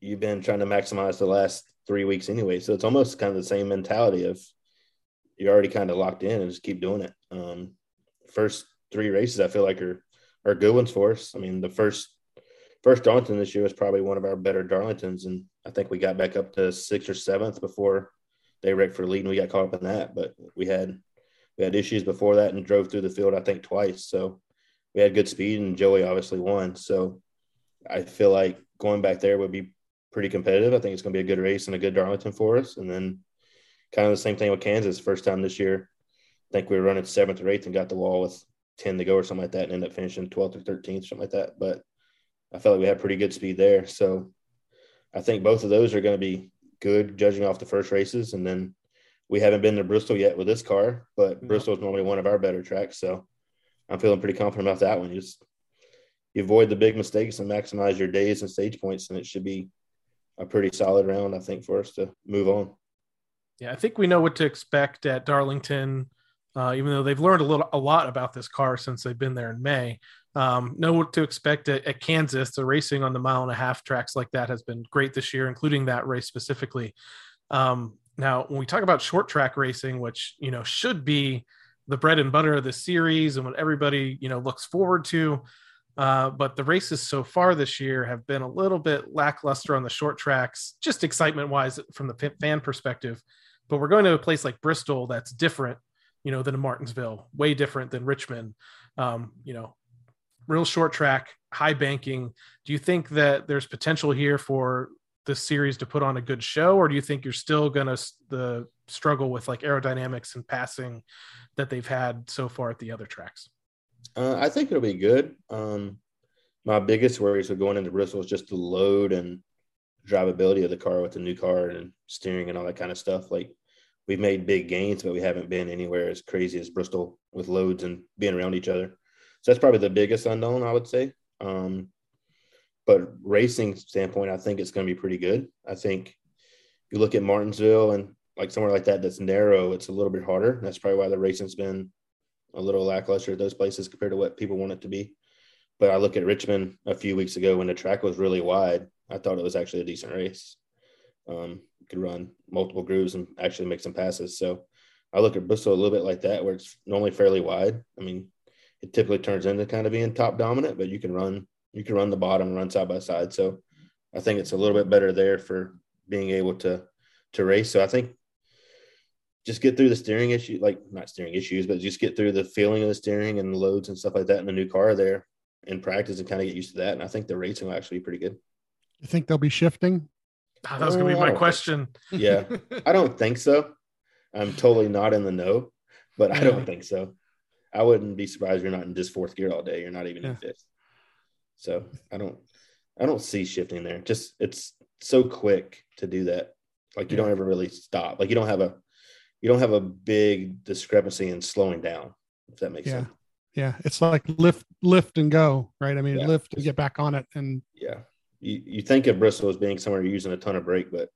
Speaker 6: you've been trying to maximize the last three weeks anyway. So it's almost kind of the same mentality of you're already kind of locked in and just keep doing it. Um, first three races, I feel like are are good ones for us. I mean, the first first Darlington this year was probably one of our better Darlingtons, and I think we got back up to sixth or seventh before they wrecked for lead, and we got caught up in that. But we had we had issues before that and drove through the field I think twice. So we had good speed, and Joey obviously won. So I feel like going back there would be pretty competitive. I think it's going to be a good race and a good Darlington for us. And then kind of the same thing with Kansas. First time this year, I think we were running seventh or eighth and got the wall with 10 to go or something like that and ended up finishing 12th or 13th, something like that. But I felt like we had pretty good speed there. So I think both of those are going to be good judging off the first races. And then we haven't been to Bristol yet with this car, but. Bristol is normally one of our better tracks. So I'm feeling pretty confident about that one. You just you avoid the big mistakes and maximize your days and stage points, and it should be a pretty solid round, I think, for us to move on.
Speaker 3: Yeah, I think we know what to expect at Darlington, uh, even though they've learned a little, a lot about this car since they've been there in May um, know what to expect at, at, Kansas. The racing on the mile and a half tracks like that has been great this year, including that race specifically. Um, now, when we talk about short track racing, which you know should be the bread and butter of the series and what everybody you know looks forward to, uh, but the races so far this year have been a little bit lackluster on the short tracks, just excitement wise from the fan perspective. But we're going to a place like Bristol that's different, you know, than Martinsville, way different than Richmond. Um, you know, real short track, high banking. Do you think that there's potential here for this series to put on a good show, or do you think you're still going to the struggle with like aerodynamics and passing that they've had so far at the other tracks?
Speaker 6: Uh, I think it'll be good. Um, my biggest worries with going into Bristol is just the load and drivability of the car with the new car and steering and all that kind of stuff. Like we've made big gains, but we haven't been anywhere as crazy as Bristol with loads and being around each other. So that's probably the biggest unknown, I would say. Um, but racing standpoint, I think it's going to be pretty good. I think you look at Martinsville and like somewhere like that that's narrow, it's a little bit harder. That's probably why the racing's been a little lackluster at those places compared to what people want it to be. But I look at Richmond a few weeks ago when the track was really wide. I thought it was actually a decent race. Um, could run multiple grooves and actually make some passes. So I look at Bristol a little bit like that, where it's normally fairly wide. I mean, it typically turns into kind of being top dominant, but you can run you can run the bottom run side by side. So I think it's a little bit better there for being able to to race. So I think just get through the steering issue, like not steering issues, but just get through the feeling of the steering and the loads and stuff like that in the new car there in practice and kind of get used to that. And I think the racing will actually be pretty good.
Speaker 4: You think they'll be shifting?
Speaker 3: Oh, that was going to be my oh. question.
Speaker 6: yeah, [laughs] I don't think so. I'm totally not in the know, but I don't think so. I wouldn't be surprised you're not in just fourth gear all day. You're not even yeah. in fifth. So I don't, I don't see shifting there. Just it's so quick to do that. Like you yeah. don't ever really stop. Like you don't have a, you don't have a big discrepancy in slowing down. If that makes
Speaker 4: yeah.
Speaker 6: sense.
Speaker 4: Yeah, it's like lift, lift and go, right? I mean, yeah. lift and get back on it, and
Speaker 6: yeah, you, you think of Bristol as being somewhere you're using a ton of brake, but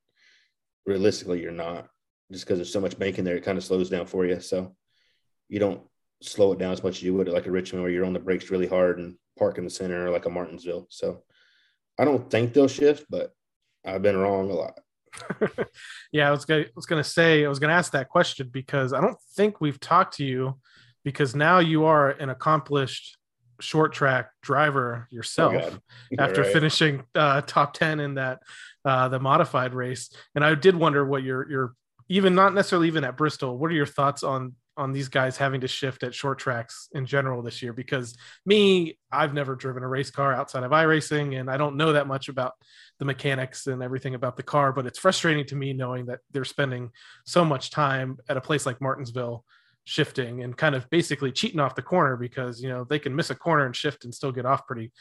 Speaker 6: realistically, you're not. Just because there's so much banking there, it kind of slows down for you. So you don't slow it down as much as you would like a Richmond where you're on the brakes really hard and park in the center like a Martinsville. So I don't think they'll shift, but I've been wrong a lot. [laughs]
Speaker 3: yeah, I was gonna I was gonna say I was gonna ask that question because I don't think we've talked to you because now you are an accomplished short track driver yourself oh [laughs] after right. finishing uh, top 10 in that uh, the modified race and i did wonder what your your even not necessarily even at bristol what are your thoughts on on these guys having to shift at short tracks in general this year because me i've never driven a race car outside of iRacing and i don't know that much about the mechanics and everything about the car but it's frustrating to me knowing that they're spending so much time at a place like martinsville shifting and kind of basically cheating off the corner because you know they can miss a corner and shift and still get off pretty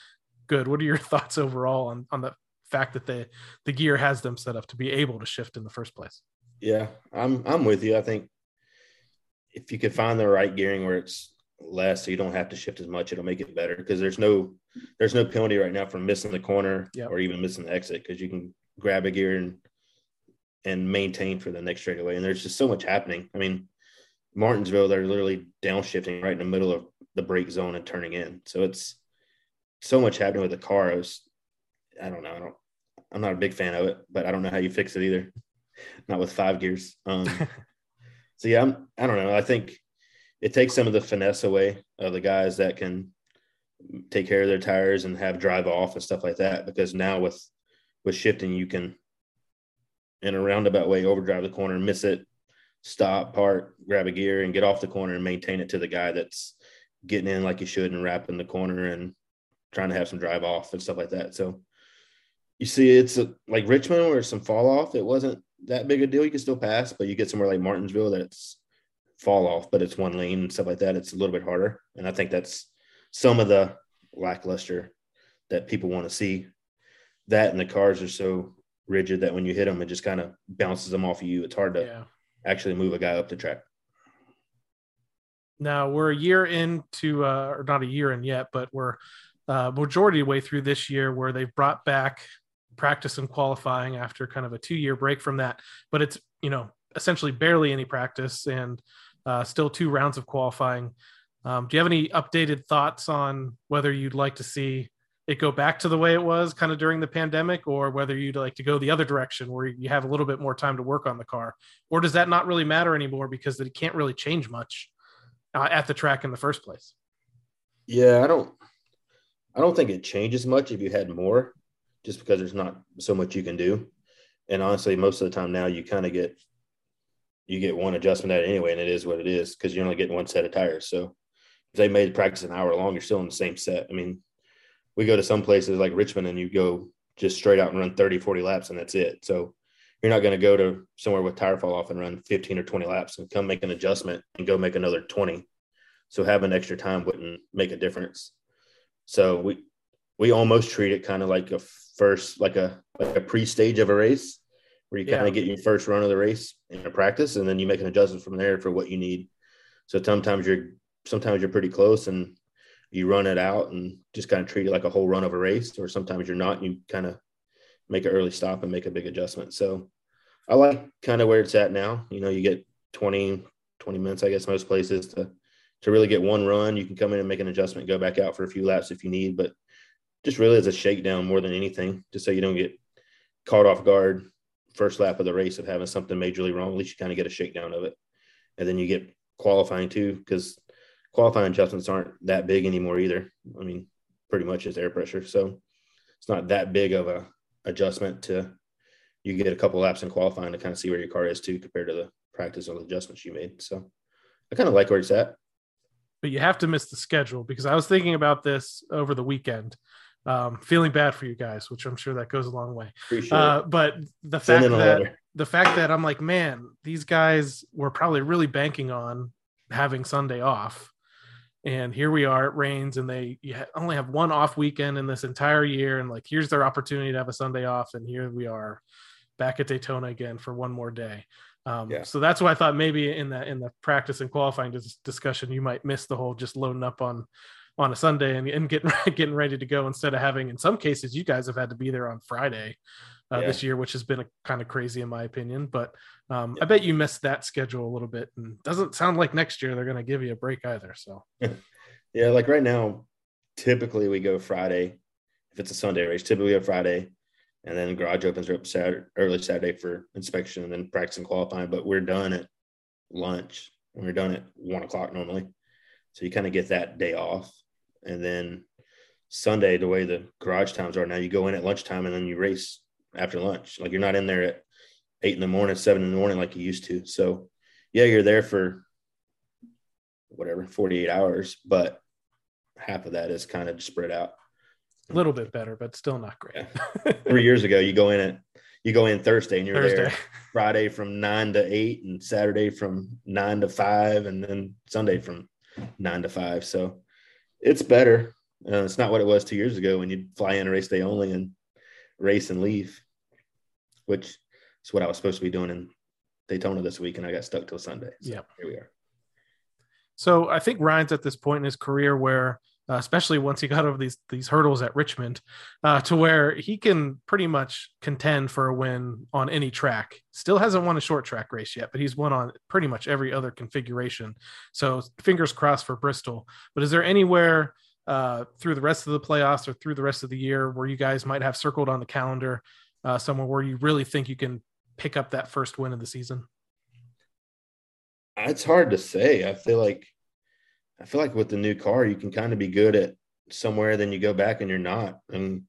Speaker 3: good. What are your [laughs] thoughts overall on on the fact that the the gear has them set up to be able to shift in the first place?
Speaker 6: Yeah, I'm I'm with you. I think if you could find the right gearing where it's less, so you don't have to shift as much, it'll make it better. Because there's no there's no penalty right now for missing the corner
Speaker 3: Yep.
Speaker 6: or even missing the exit because you can grab a gear and and maintain for the next straightaway. And there's just so much happening. I mean, Martinsville, they're literally downshifting right in the middle of the brake zone and turning in. So it's so much happening with the car. I was, I don't know. I don't, I'm not a big fan of it, but I don't know how you fix it either. [laughs] Not with five gears. Um, [laughs] so yeah, I'm, I don't know. I think it takes some of the finesse away of the guys that can take care of their tires and have drive off and stuff like that. Because now with with shifting, you can in a roundabout way overdrive the corner, miss it, stop, park, grab a gear, and get off the corner and maintain it to the guy that's getting in like you should and wrapping the corner and trying to have some drive off and stuff like that. So you see, it's a, like Richmond where some fall off. It wasn't that big a deal. You can still pass, but you get somewhere like Martinsville that's fall off, but it's one lane and stuff like that. It's a little bit harder. And I think that's some of the lackluster that people want to see. That and the cars are so rigid that when you hit them, it just kind of bounces them off of you. It's hard to
Speaker 3: Yeah.
Speaker 6: actually move a guy up the track.
Speaker 3: Now we're a year into, uh, or not a year in yet, but we're uh, majority way through this year where they've brought back practice and qualifying after kind of a two year break from that. But it's you know essentially barely any practice and uh, still two rounds of qualifying. Um, do you have any updated thoughts on whether you'd like to see it go back to the way it was kind of during the pandemic, or whether you'd like to go the other direction where you have a little bit more time to work on the car, or does that not really matter anymore because it can't really change much? uh, at the track in the first place.
Speaker 6: Yeah, I don't I don't think it changes much if you had more, just because there's not so much you can do. And honestly, most of the time now you kind of get you get one adjustment at it anyway, and it is what it is because you're only getting one set of tires. So if they made practice an hour long, you're still in the same set. I mean, we go to some places like Richmond and you go just straight out and run 30, 40 laps and that's it. So you're not going to go to somewhere with tire fall off and run 15 or 20 laps and come make an adjustment and go make another 20. So having extra time wouldn't make a difference. So we we almost treat it kind of like a first like a like a pre-stage of a race where you kind of get your first run of the race in a practice and then you make an adjustment from there for what you need. So sometimes you're sometimes you're pretty close and you run it out and just kind of treat it like a whole run of a race, or sometimes you're not. And you kind of make an early stop and make a big adjustment. So I like kind of where it's at now. You know, you get 20, 20 minutes, I guess, most places to to really get one run. You can come in and make an adjustment, go back out for a few laps if you need, but just really as a shakedown more than anything, just so you don't get caught off guard first lap of the race of having something majorly wrong. At least you kind of get a shakedown of it. And then you get qualifying too, because qualifying adjustments aren't that big anymore either. I mean, pretty much is air pressure. So it's not that big of a adjustment to you get a couple laps in qualifying to kind of see where your car is too compared to the practice or the adjustments you made. So I kind of like where it's at.
Speaker 3: But you have to miss the schedule because I was thinking about this over the weekend, um, feeling bad for you guys, which I'm sure that goes a long way. Uh, but the fact that
Speaker 6: letter.
Speaker 3: the fact that I'm like, man, these guys were probably really banking on having Sunday off. And here we are, it rains, and they only have one off weekend in this entire year. And like, here's their opportunity to have a Sunday off. And here we are back at Daytona again for one more day. Um,
Speaker 6: Yeah.
Speaker 3: So that's why I thought maybe in the in the practice and qualifying dis- discussion, you might miss the whole just loading up on on a Sunday and, and getting [laughs] getting ready to go instead of having in some cases you guys have had to be there on Friday uh,
Speaker 6: Yeah.
Speaker 3: this year, which has been a, kind of crazy in my opinion. But um, I bet you missed that schedule a little bit, and doesn't sound like next year they're going to give you a break either. So [laughs]
Speaker 6: Yeah, like right now, typically we go Friday. If it's a Sunday race, typically go Friday, and then garage opens up Saturday, early Saturday for inspection and then practice and qualifying. But we're done at lunch, and we're done at one o'clock normally. So you kind of get that day off, and then Sunday, the way the garage times are now, you go in at lunchtime and then you race after lunch. Like you're not in there at eight in the morning, seven in the morning like you used to. So yeah, you're there for whatever 48 hours, but half of that is kind of spread out.
Speaker 3: a little bit better, but still not great.
Speaker 6: Three years ago, you go in at you go in Thursday and you're
Speaker 3: Thursday.
Speaker 6: there Friday from nine to eight and Saturday from nine to five and then Sunday from nine to five. So it's better, Uh, it's not what it was two years ago when you'd fly in a race day only and race and leave, which is what I was supposed to be doing in Daytona this week, and I got stuck till Sunday. So
Speaker 3: Yep.
Speaker 6: here we are.
Speaker 3: So I think Ryan's at this point in his career where, uh, especially once he got over these these hurdles at Richmond, uh, to where he can pretty much contend for a win on any track. Still hasn't won a short track race yet, but he's won on pretty much every other configuration. So fingers crossed for Bristol. But is there anywhere uh, through the rest of the playoffs or through the rest of the year where you guys might have circled on the calendar uh, somewhere where you really think you can pick up that first win of the season?
Speaker 6: It's hard to say. I feel like I feel like with the new car, you can kind of be good at somewhere, then you go back and you're not. And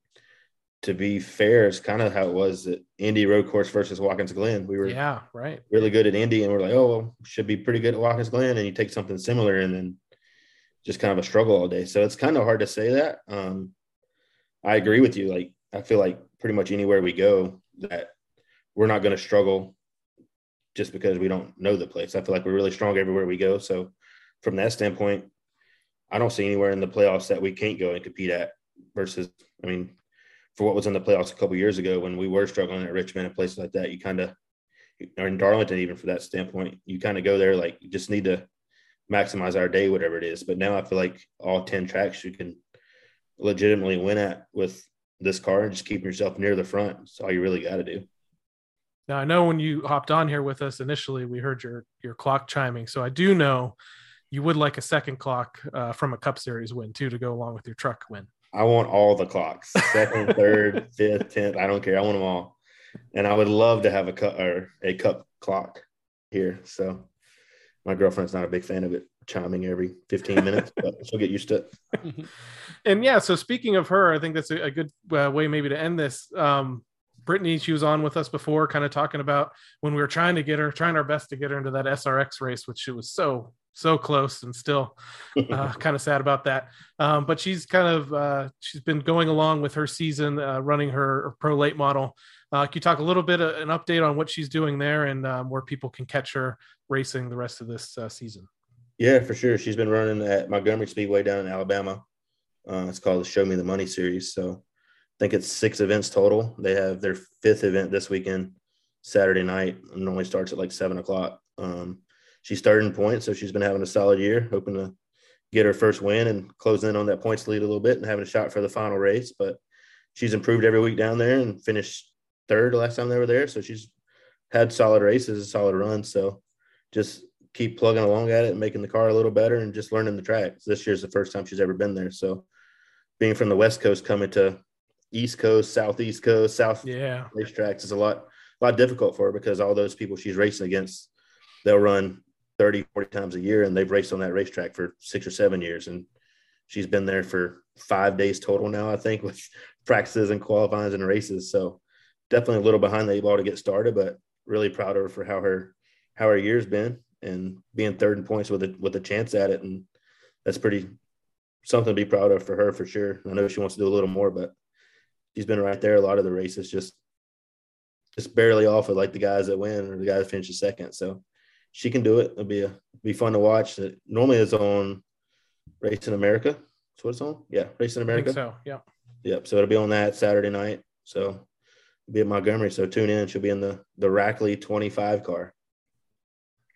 Speaker 6: to be fair, it's kind of how it was at Indy Road Course versus Watkins Glen. We were
Speaker 3: Yeah, right.
Speaker 6: really good at Indy, and we're like, oh, well, should be pretty good at Watkins Glen. And you take something similar, and then just kind of a struggle all day. So it's kind of hard to say that. Um, I agree with you. Like I feel like pretty much anywhere we go, that we're not going to struggle just because we don't know the place. I feel like we're really strong everywhere we go. So from that standpoint, I don't see anywhere in the playoffs that we can't go and compete at. Versus, I mean, for what was in the playoffs a couple years ago when we were struggling at Richmond and places like that, you kind of, or in Darlington even for that standpoint, you kind of go there like you just need to maximize our day, whatever it is. But now I feel like all ten tracks you can legitimately win at with this car and just keeping yourself near the front. That's all you really got to do.
Speaker 3: Now I know when you hopped on here with us initially, we heard your your clock chiming. So I do know you would like a second clock uh, from a Cup Series win too to go along with your truck win.
Speaker 6: I want all the clocks second, [laughs] third, fifth, tenth. I don't care. I want them all. And I would love to have a cup or a cup clock here. So my girlfriend's not a big fan of it chiming every 15 minutes, but [laughs] she'll get used to it. [laughs]
Speaker 3: And yeah, so speaking of her, I think that's a, a good uh, way maybe to end this. Um, Brittany, she was on with us before, kind of talking about when we were trying to get her, trying our best to get her into that SRX race, which she was so so close and still uh, [laughs] kind of sad about that. Um, but she's kind of uh, she's been going along with her season, uh, running her, pro late model. Uh, can you talk a little bit uh, an update on what she's doing there and um, where people can catch her racing the rest of this uh, season?
Speaker 6: Yeah, for sure. She's been running at Montgomery Speedway down in Alabama. Uh, it's called the Show Me the Money series. So I think it's six events total. They have their fifth event this weekend, Saturday night. It normally starts at like seven o'clock. Um, she's third in points, so she's been having a solid year, hoping to get her first win and close in on that points lead a little bit and having a shot for the final race. But she's improved every week down there and finished third the last time they were there. So she's had solid races, a solid run. So just keep plugging along at it and making the car a little better and just learning the tracks. This year's the first time she's ever been there. So being from the West Coast coming to East Coast, Southeast Coast, South
Speaker 3: Yeah,
Speaker 6: racetracks is a lot, a lot difficult for her because all those people she's racing against, they'll run 30, 40 times a year and they've raced on that racetrack for six or seven years. And she's been there for five days total now, I think, [laughs] with practices and qualifying and races. So definitely a little behind the eight ball to get started, but really proud of her for how her how her year's been and being third in points with a with a chance at it. And that's pretty something to be proud of for her for sure. I know she wants to do a little more, but she's been right there a lot of the races, just just barely off of like the guys that win or the guys that finish second. So she can do it. It'll be a be fun to watch. It normally is on Racing America. That's what it's on. Yeah, Racing America.
Speaker 3: think so. Yeah.
Speaker 6: Yep. So it'll be on that Saturday night. So it'll be at Montgomery. So tune in. She'll be in the the Rackley 25 car.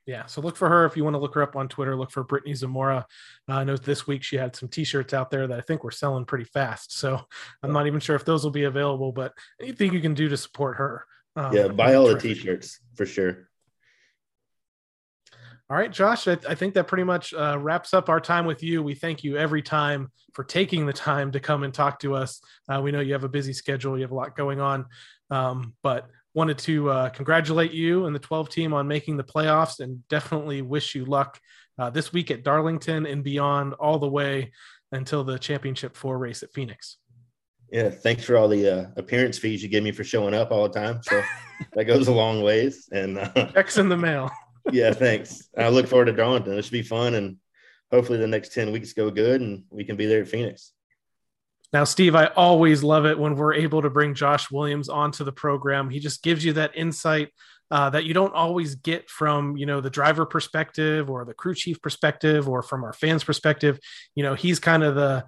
Speaker 3: Yeah, so look for her if you want to look her up on Twitter. Look for Brittany Zamora. Uh, I know this week she had some T-shirts out there that I think were selling pretty fast. So I'm not even sure if those will be available, but anything you can do to support her. um,
Speaker 6: Yeah, buy all the t-shirts for sure.
Speaker 3: All right, Josh, I, I think that pretty much uh, wraps up our time with you. We thank you every time for taking the time to come and talk to us. Uh, we know you have a busy schedule, you have a lot going on, um, but wanted to uh, congratulate you and the 12 team on making the playoffs and definitely wish you luck uh, this week at Darlington and beyond, all the way until the championship four race at Phoenix.
Speaker 6: Yeah, thanks for all the uh, appearance fees you give me for showing up all the time. So that goes a long ways. And uh,
Speaker 3: Checks in the mail. [laughs]
Speaker 6: yeah, thanks. I look forward to Darlington. It should be fun, and hopefully the next ten weeks go good, and we can be there at Phoenix.
Speaker 3: Now, Steve, I always love it when we're able to bring Josh Williams onto the program. He just gives you that insight uh, that you don't always get from, you know, the driver perspective or the crew chief perspective or from our fans perspective. You know, he's kind of the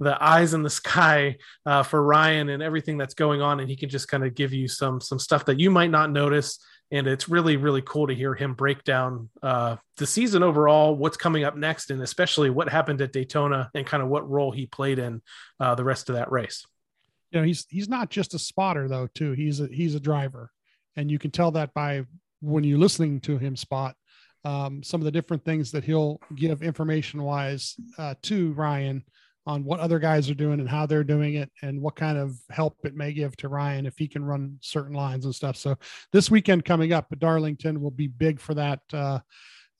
Speaker 3: the eyes in the sky uh, for Ryan and everything that's going on, and he can just kind of give you some some stuff that you might not notice. And it's really really cool to hear him break down uh, the season overall, what's coming up next, and especially what happened at Daytona and kind of what role he played in uh, the rest of that race.
Speaker 4: You know, he's he's not just a spotter though, too. He's a he's a driver, and you can tell that by when you're listening to him spot um, some of the different things that he'll give information wise uh, to Ryan on what other guys are doing and how they're doing it and what kind of help it may give to Ryan if he can run certain lines and stuff. So this weekend coming up Darlington will be big for that uh,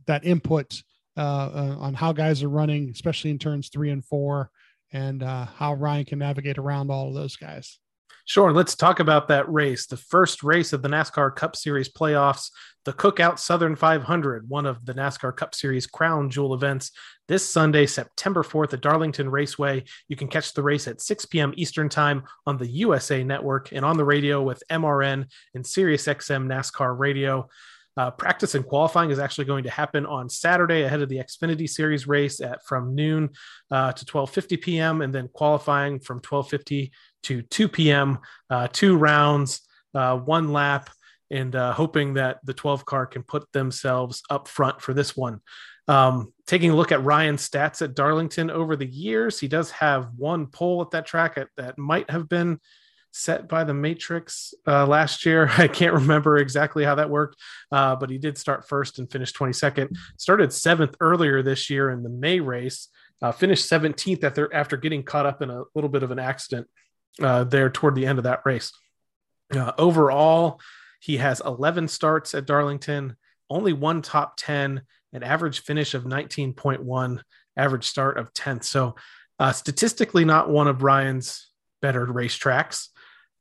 Speaker 4: that input uh, uh, on how guys are running, especially in turns three and four, and uh, how Ryan can navigate around all of those guys.
Speaker 3: Sure. Let's talk about that race. The first race of the NASCAR Cup Series playoffs, the Cookout Southern 500, one of the NASCAR Cup Series crown jewel events, this Sunday, September 4th at Darlington Raceway. You can catch the race at 6 p.m. Eastern Time on the USA Network and on the radio with MRN and SiriusXM NASCAR Radio. Uh, practice and qualifying is actually going to happen on Saturday ahead of the Xfinity Series race at from noon uh, to 12:50 p.m. and then qualifying from 12:50 to 2 p.m. Uh, two rounds, uh, one lap, and uh, hoping that the 12 car can put themselves up front for this one. Um, taking a look at Ryan's stats at Darlington over the years, he does have one pole at that track at, that might have been set by the Matrix uh, last year. [laughs] I can't remember exactly how that worked, uh, but he did start first and finish 22nd. Started seventh earlier this year in the May race, uh, finished 17th after, after getting caught up in a little bit of an accident uh, there toward the end of that race. Uh, overall, he has 11 starts at Darlington, only one top 10, an average finish of 19.1, average start of 10th. So, uh, statistically, not one of Ryan's better racetracks.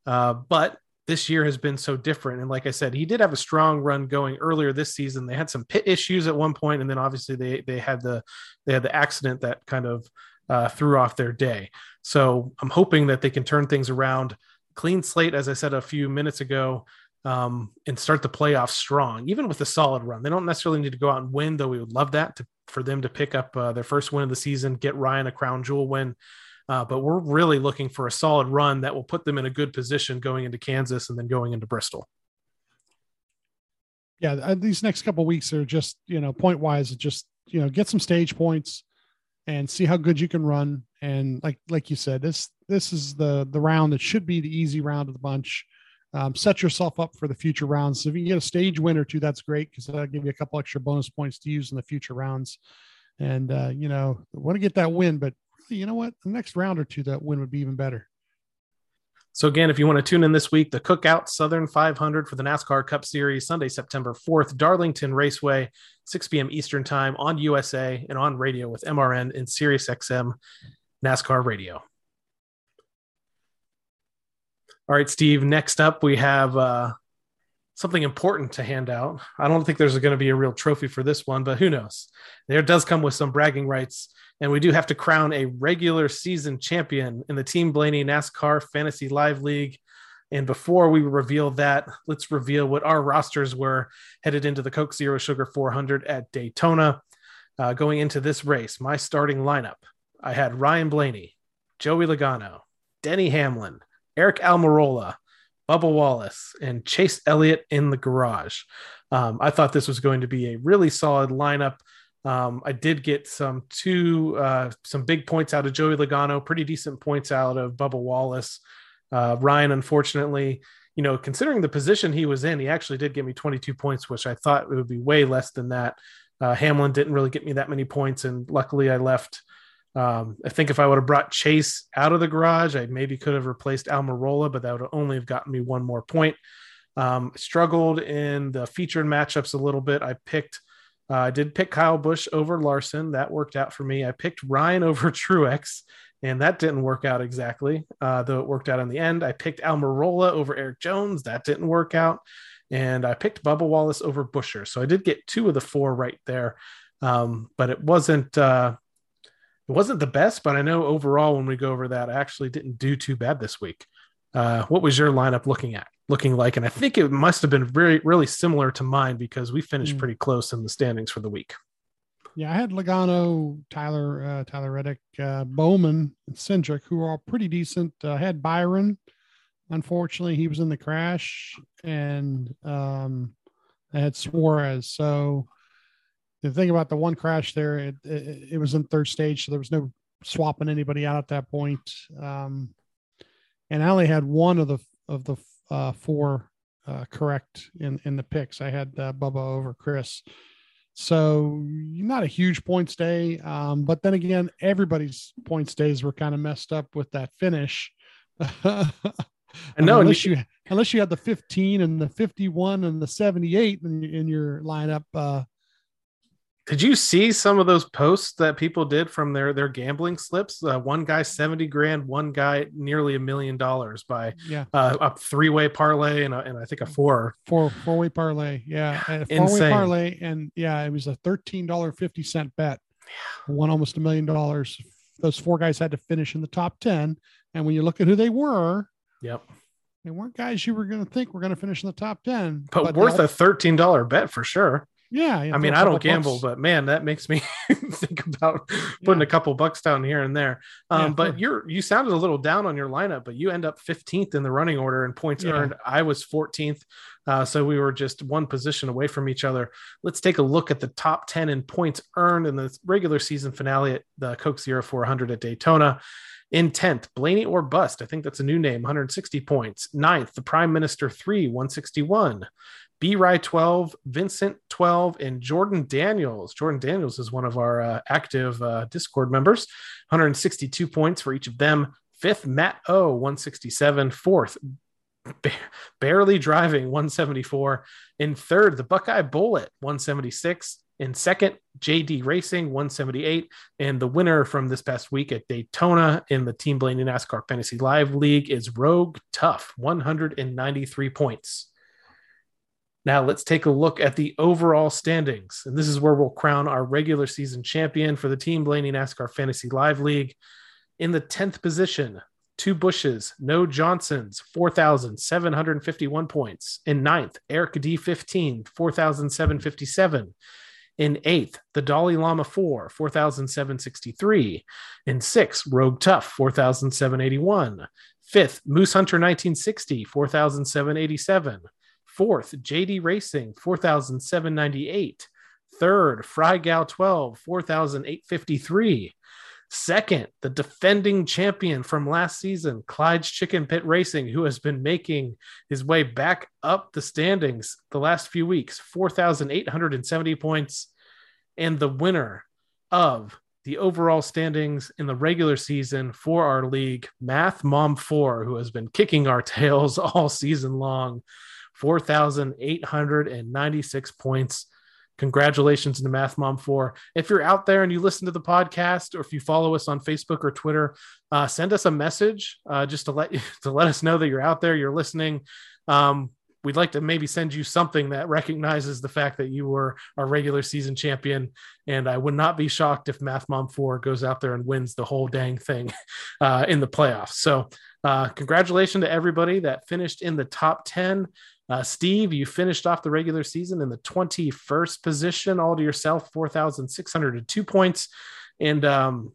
Speaker 3: Uh, but this year has been so different. And like I said, he did have a strong run going earlier this season. They had some pit issues at one point, and then obviously they they had the they had the accident that kind of uh, threw off their day. So I'm hoping that they can turn things around, clean slate, as I said a few minutes ago, um, and start the playoffs strong, even with a solid run. They don't necessarily need to go out and win, though we would love that to, for them to pick up uh, their first win of the season, get Ryan a crown jewel win. Uh, but we're really looking for a solid run that will put them in a good position going into Kansas and then going into Bristol.
Speaker 4: Yeah, these next couple weeks are just you know point wise, just you know get some stage points and see how good you can run. And like like you said, this this is the the round that should be the easy round of the bunch. Um, set yourself up for the future rounds. So if you get a stage win or two, that's great because that'll give you a couple extra bonus points to use in the future rounds. And uh, you know, want to get that win, but really, you know what? The next round or two, that win would be even better.
Speaker 3: So again, if you want to tune in this week, the Cookout Southern 500 for the NASCAR Cup Series, Sunday, September 4th, Darlington Raceway, 6 p.m. Eastern Time on USA and on radio with MRN and SiriusXM NASCAR Radio. All right, Steve. Next up, we have uh, something important to hand out. I don't think there's going to be a real trophy for this one, but who knows? There does come with some bragging rights and we do have to crown a regular season champion in the Team Blaney NASCAR Fantasy Live League. And before we reveal that, let's reveal what our rosters were headed into the Coke Zero Sugar 400 at Daytona. Uh, going into this race, my starting lineup I had Ryan Blaney, Joey Logano, Denny Hamlin, Aric Almirola, Bubba Wallace, and Chase Elliott in the garage. Um, I thought this was going to be a really solid lineup um, I did get some two uh, some big points out of Joey Logano, pretty decent points out of Bubba Wallace. Uh, Ryan, unfortunately, you know, considering the position he was in, he actually did give me 22 points, which I thought it would be way less than that. Uh, Hamlin didn't really get me that many points, and luckily I left. Um, I think if I would have brought Chase out of the garage, I maybe could have replaced Almirola, but that would only have gotten me one more point. Um, struggled in the featured matchups a little bit. I picked uh, I did pick Kyle Busch over Larson. That worked out for me. I picked Ryan [laughs] over Truex, and that didn't work out exactly, uh, though it worked out in the end. I picked Almirola over Erik Jones. That didn't work out. And I picked Bubba Wallace over Buescher. So I did get two of the four right there. Um, but it wasn't uh, it wasn't the best, but I know overall when we go over that, I actually didn't do too bad this week. Uh, what was your lineup looking at? looking like. And I think it must have been very, really similar to mine because we finished mm. pretty close in the standings for the week.
Speaker 4: Yeah, I had Logano, Tyler, uh, Tyler Reddick, uh, Bowman, and Cindric, who are all pretty decent. Uh, I had Byron. Unfortunately, he was in the crash, and um, I had Suarez. So the thing about the one crash there, it, it, it was in third stage, so there was no swapping anybody out at that point. Um, and I only had one of the of the uh, four uh, correct in in the picks. I had uh, Bubba over Chris. So not a huge points day, um, but then again, everybody's points days were kind of messed up with that finish. [laughs]
Speaker 3: I know, and
Speaker 4: unless you, unless you had the 15 and the 51 and the 78 in, in your lineup, uh,
Speaker 3: Did you see some of those posts that people did from their their gambling slips? Uh, one guy seventy grand, one guy nearly a million dollars by
Speaker 4: yeah,
Speaker 3: uh, a three way parlay and, a, and I think a four.
Speaker 4: four four way parlay, yeah, and a four way parlay, and yeah, it was a thirteen dollar fifty cent bet, won almost a million dollars. Those four guys had to finish in the top ten, and when you look at who they were,
Speaker 3: Yep,
Speaker 4: they weren't guys you were going to think were going to finish in the top ten,
Speaker 3: but,
Speaker 4: they
Speaker 3: worth a thirteen dollar bet for sure.
Speaker 4: Yeah. you
Speaker 3: I mean, I don't gamble,
Speaker 4: bucks.
Speaker 3: but man, that makes me [laughs] think about putting
Speaker 4: Yeah.
Speaker 3: a couple bucks down here and there. Um,
Speaker 4: Yeah,
Speaker 3: but
Speaker 4: sure.
Speaker 3: you're you sounded a little down on your lineup, but you end up 15th in the running order and points
Speaker 4: Yeah.
Speaker 3: earned. I was 14th, uh, so we were just one position away from each other. Let's take a look at the top 10 in points earned in the regular season finale at the Coke Zero 400 at Daytona. In 10th, Blaney or Bust. I think that's a new name, 160 points. Ninth, the Prime Minister 3, 161. B. Rye 12, Vincent 12, and Jordan Daniels. Jordan Daniels is one of our uh, active uh, Discord members, 162 points for each of them. Fifth, Matt O, 167. Fourth, ba- barely driving, 174. In third, the Buckeye Bullet, 176. In second, JD Racing, 178. And the winner from this past week at Daytona in the Team Blaney NASCAR Fantasy Live League is Rogue Tough, 193 points. Now let's take a look at the overall standings. And this is where we'll crown our regular season champion for the Team Blaney NASCAR Fantasy Live League. In the 10th position, two Bushes, no Johnsons, 4,751 points. In ninth, Eric D15, 4,757. In eighth, the Dalai Lama 4, 4,763. In sixth, Rogue Tough, 4,781. Fifth, Moose Hunter 1960, 4,787. Fourth, JD Racing, 4,798. Third, Fry Gal 12, 4,853. Second, the defending champion from last season, Clyde's Chicken Pit Racing, who has been making his way back up the standings the last few weeks, 4,870 points. And the winner of the overall standings in the regular season for our league, Math Mom 4, who has been kicking our [laughs] tails all season long, 4,896 points. Congratulations to Math Mom 4. If you're out there and you listen to the podcast, or if you follow us on Facebook or Twitter, uh, send us a message uh, just to let [laughs] to let us know that you're out there, you're listening. Um, we'd like to maybe send you something that recognizes the fact that you were our regular season champion. And I would not be shocked if Math Mom 4 goes out there and wins the whole dang thing [laughs] uh, in the playoffs. So, uh, congratulations to everybody that finished in the top 10. Uh, Steve, you finished off the regular season in the 21st position, all to yourself, 4,602 points. And um,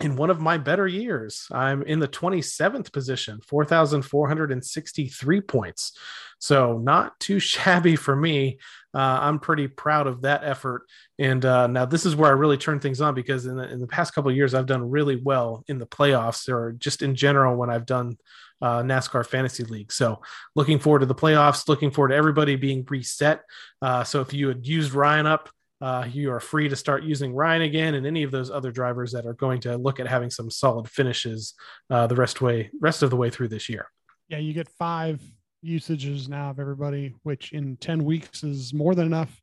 Speaker 3: in one of my better years, I'm in the 27th position, 4,463 points. So not too [laughs] shabby for me. Uh, I'm pretty proud of that effort. And uh, now this is where I really turn things on because in the, in the past couple years, I've done really well in the playoffs or just in general when I've done uh, NASCAR Fantasy League. So looking forward to the playoffs, looking forward to everybody being reset. Uh, so if you had used Ryan up, uh, you are free to start using Ryan again and any of those other drivers that are going to look at having some solid finishes uh, the rest way rest of the way through this year.
Speaker 4: Yeah, you get five usages now of everybody, which in 10 weeks is more than enough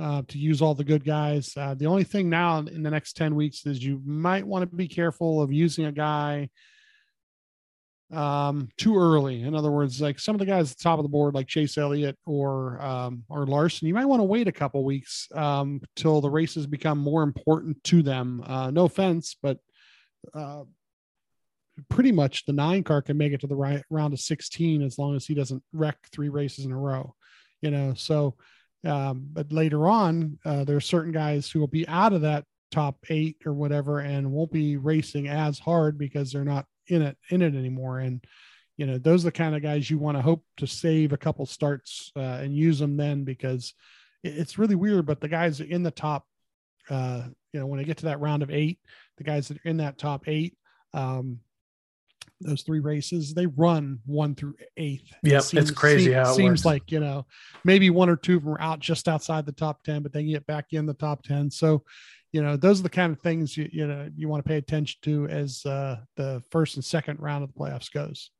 Speaker 4: uh, to use all the good guys. Uh, the only thing now in the next 10 weeks is you might want to be careful of using a guy um too early. In other words like some of the guys at the top of the board like chase elliott or um or larson you might want to wait a couple weeks um till the races become more important to them. Uh no offense but uh pretty much the nine car can make it to the right round of 16 as long as he doesn't wreck three races in a row you know? So Um, but later on, uh, there are certain guys who will be out of that top eight or whatever and won't be racing as hard because they're not in it in it anymore. And you know, those are the kind of guys you want to hope to save a couple starts uh, and use them then because it's really weird. But the guys in the top, uh, you know, when they get to that round of eight, the guys that are in that top eight, um, those three races, they run one through eighth.
Speaker 3: Yep, it's crazy
Speaker 4: seems,
Speaker 3: how it
Speaker 4: seems
Speaker 3: works.
Speaker 4: like you know maybe one or two of them are out just outside the top ten, but they get back in the top ten. So, you know, those are the kind of things you you know you want to pay attention to as uh, the first and second round of the playoffs goes.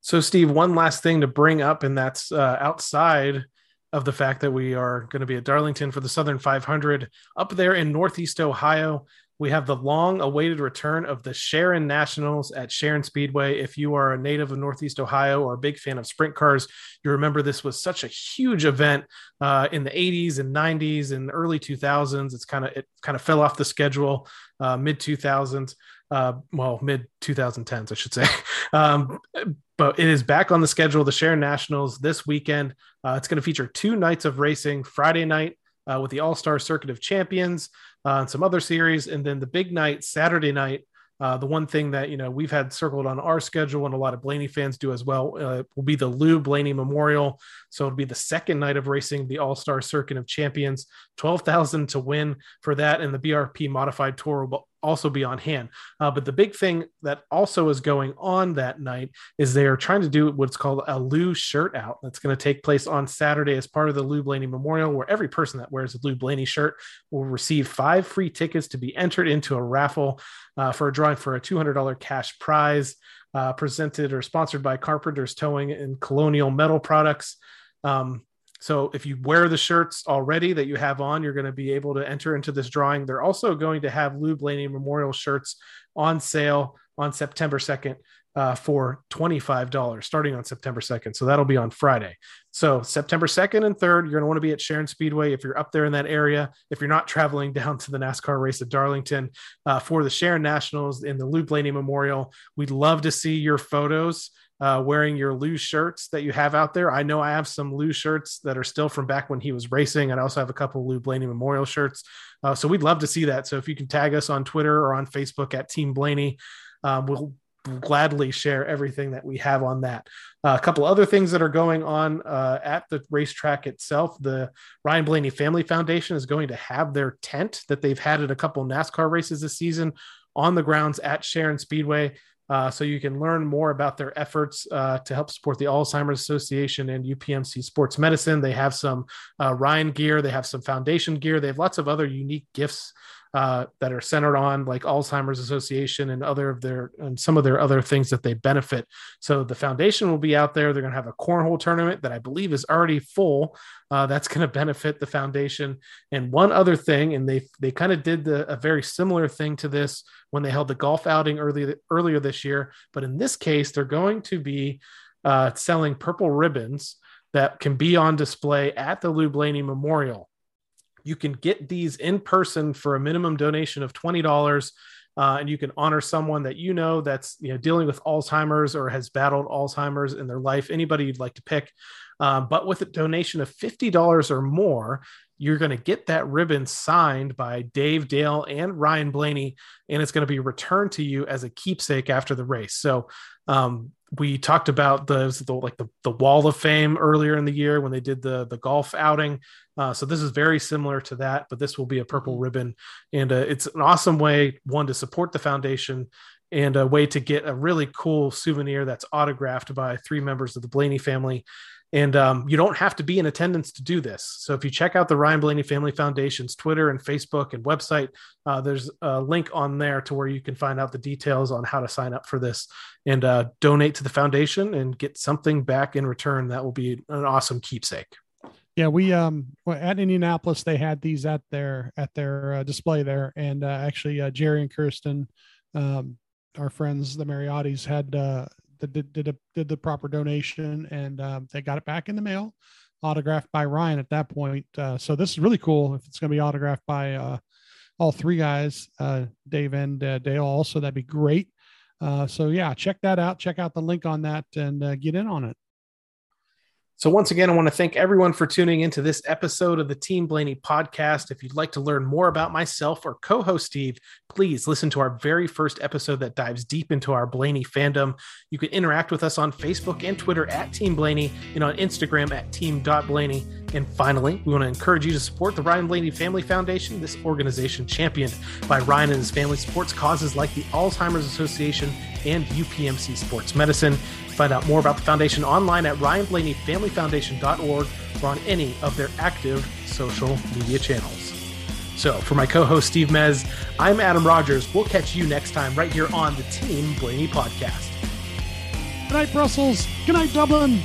Speaker 3: So, Steve, one last thing to bring up, and that's uh, outside of the fact that we are going to be at Darlington for the Southern 500 up there in Northeast Ohio. We have the long awaited return of the Sharon Nationals at Sharon Speedway. If you are a native of Northeast Ohio or a big fan of sprint cars, you remember this was such a huge event uh, in the 80s and 90s and early 2000s. It's kind of it kind of fell off the schedule uh, mid 2000s, uh, well mid 2010s, I should say. [laughs] Um, but it is back on the schedule. The Sharon Nationals this weekend. Uh, it's going to feature two nights of racing. Friday night uh, with the All Star Circuit of Champions uh, and some other series, and then the big night Saturday night. Uh, the one thing that you know we've had circled on our schedule and a lot of Blaney fans do as well uh, will be the Lou Blaney Memorial. So it'll be the second night of racing the All Star Circuit of Champions. Twelve thousand to win for that, and the BRP Modified Tour will also be on hand. Uh, but the big thing that also is going on that night is they are trying to do what's called a Lou shirt out. That's going to take place on Saturday as part of the Lou Blaney Memorial, where every person that wears a Lou Blaney shirt will receive five free tickets to be entered into a raffle uh, for a drawing for a $200 cash prize. Uh, presented or sponsored by Carpenters Towing and Colonial Metal Products. Um, so if you wear the shirts already that you have on, you're going to be able to enter into this drawing. They're also going to have Lou Blaney Memorial shirts on sale on September 2nd uh, for $25 starting on September 2nd. So that'll be on Friday. So September 2nd and 3rd, you're going to want to be at Sharon Speedway if you're up there in that area. If you're not traveling [laughs] down to the NASCAR race at Darlington uh, for the Sharon Nationals in the Lou Blaney Memorial, we'd love to see your photos uh, wearing your Lou shirts that you have out there. I know I have some Lou shirts that are still from back when he was racing, and I also have a couple Lou Blaney Memorial shirts. Uh, so we'd love to see that. So if you can tag us on Twitter or on Facebook at Team Blaney, um, we'll gladly share everything that we have on that. Uh, a couple other things that are going on uh, at the racetrack itself. The Ryan Blaney Family Foundation is going to have their tent that they've had at a couple NASCAR races this season on the grounds at Sharon Speedway. Uh, so you can learn more about their efforts uh, to help support the Alzheimer's Association and UPMC Sports Medicine. They have some uh, Ryan gear, they have some foundation gear, they have lots of other unique gifts uh, that are centered on like Alzheimer's Association and other of their and some of their other things that they benefit. So the foundation will be out there. They're going to have a cornhole tournament that I believe is already full. Uh, that's going [laughs] to benefit the foundation. And one other thing, and they they kind of did the, a very similar thing to this when they held the golf outing early earlier this year. But in this case, they're going to be uh, selling purple ribbons that can be on display at the Lou Blaney Memorial you can get these in person for a minimum donation of $20 uh, and you can honor someone that you know that's you know dealing with alzheimer's or has battled alzheimer's in their life anybody you'd like to pick. Um, but with a donation of $50 or more you're going to get that ribbon signed by Dave Dale and Ryan Blaney, and it's going to be returned to you as a keepsake after the race. So, um, we talked about the, the like the, the wall of fame earlier in the year when they did the the golf outing. Uh, so this is very similar to that, but this will be a purple ribbon, and uh, it's an awesome way one to support the foundation and a way to get a really cool souvenir that's autographed by three members of the Blaney family. And um, you don't have to be in attendance to do this. So if you check out the Ryan Blaney Family Foundation's Twitter and Facebook and website, uh, there's a link on there to where you can find out the details on how to sign up for this and uh, donate to the foundation and get something back in return. That will be an awesome keepsake.
Speaker 4: Yeah, we um at Indianapolis they had these at their at their uh, display there, and uh, actually uh, Jerry and Kirsten, um, our friends the Mariottis had uh, did did, a, did the proper donation, and um, they got it back in the mail, autographed by Ryan at that point. Uh, so this is really cool. If it's going to be autographed by uh, all three guys, uh, Dave and uh, Dale, also that'd be great. Uh, so yeah, check that out. Check out the link on that and uh, get in on it.
Speaker 3: So, once again, I want to thank everyone for tuning into this episode of the Team Blaney podcast. If you'd like to learn more about myself or co host Steve, please listen to our very first episode that dives deep into our Blaney fandom. You can interact with us on Facebook and Twitter at Team Blaney and on Instagram at team.blaney. And finally, we want to encourage you to support the Ryan Blaney Family Foundation. This organization championed by Ryan and his family supports causes like the Alzheimer's Association and UPMC Sports Medicine. Find out more about the foundation online at ryanblaneyfamilyfoundation.org or on any of their active social media channels. So, for my co host Steve Mez, I'm Adam Rogers. We'll catch you next time right here on the Team Blaney podcast.
Speaker 4: Good night, Brussels. Good night, Dublin.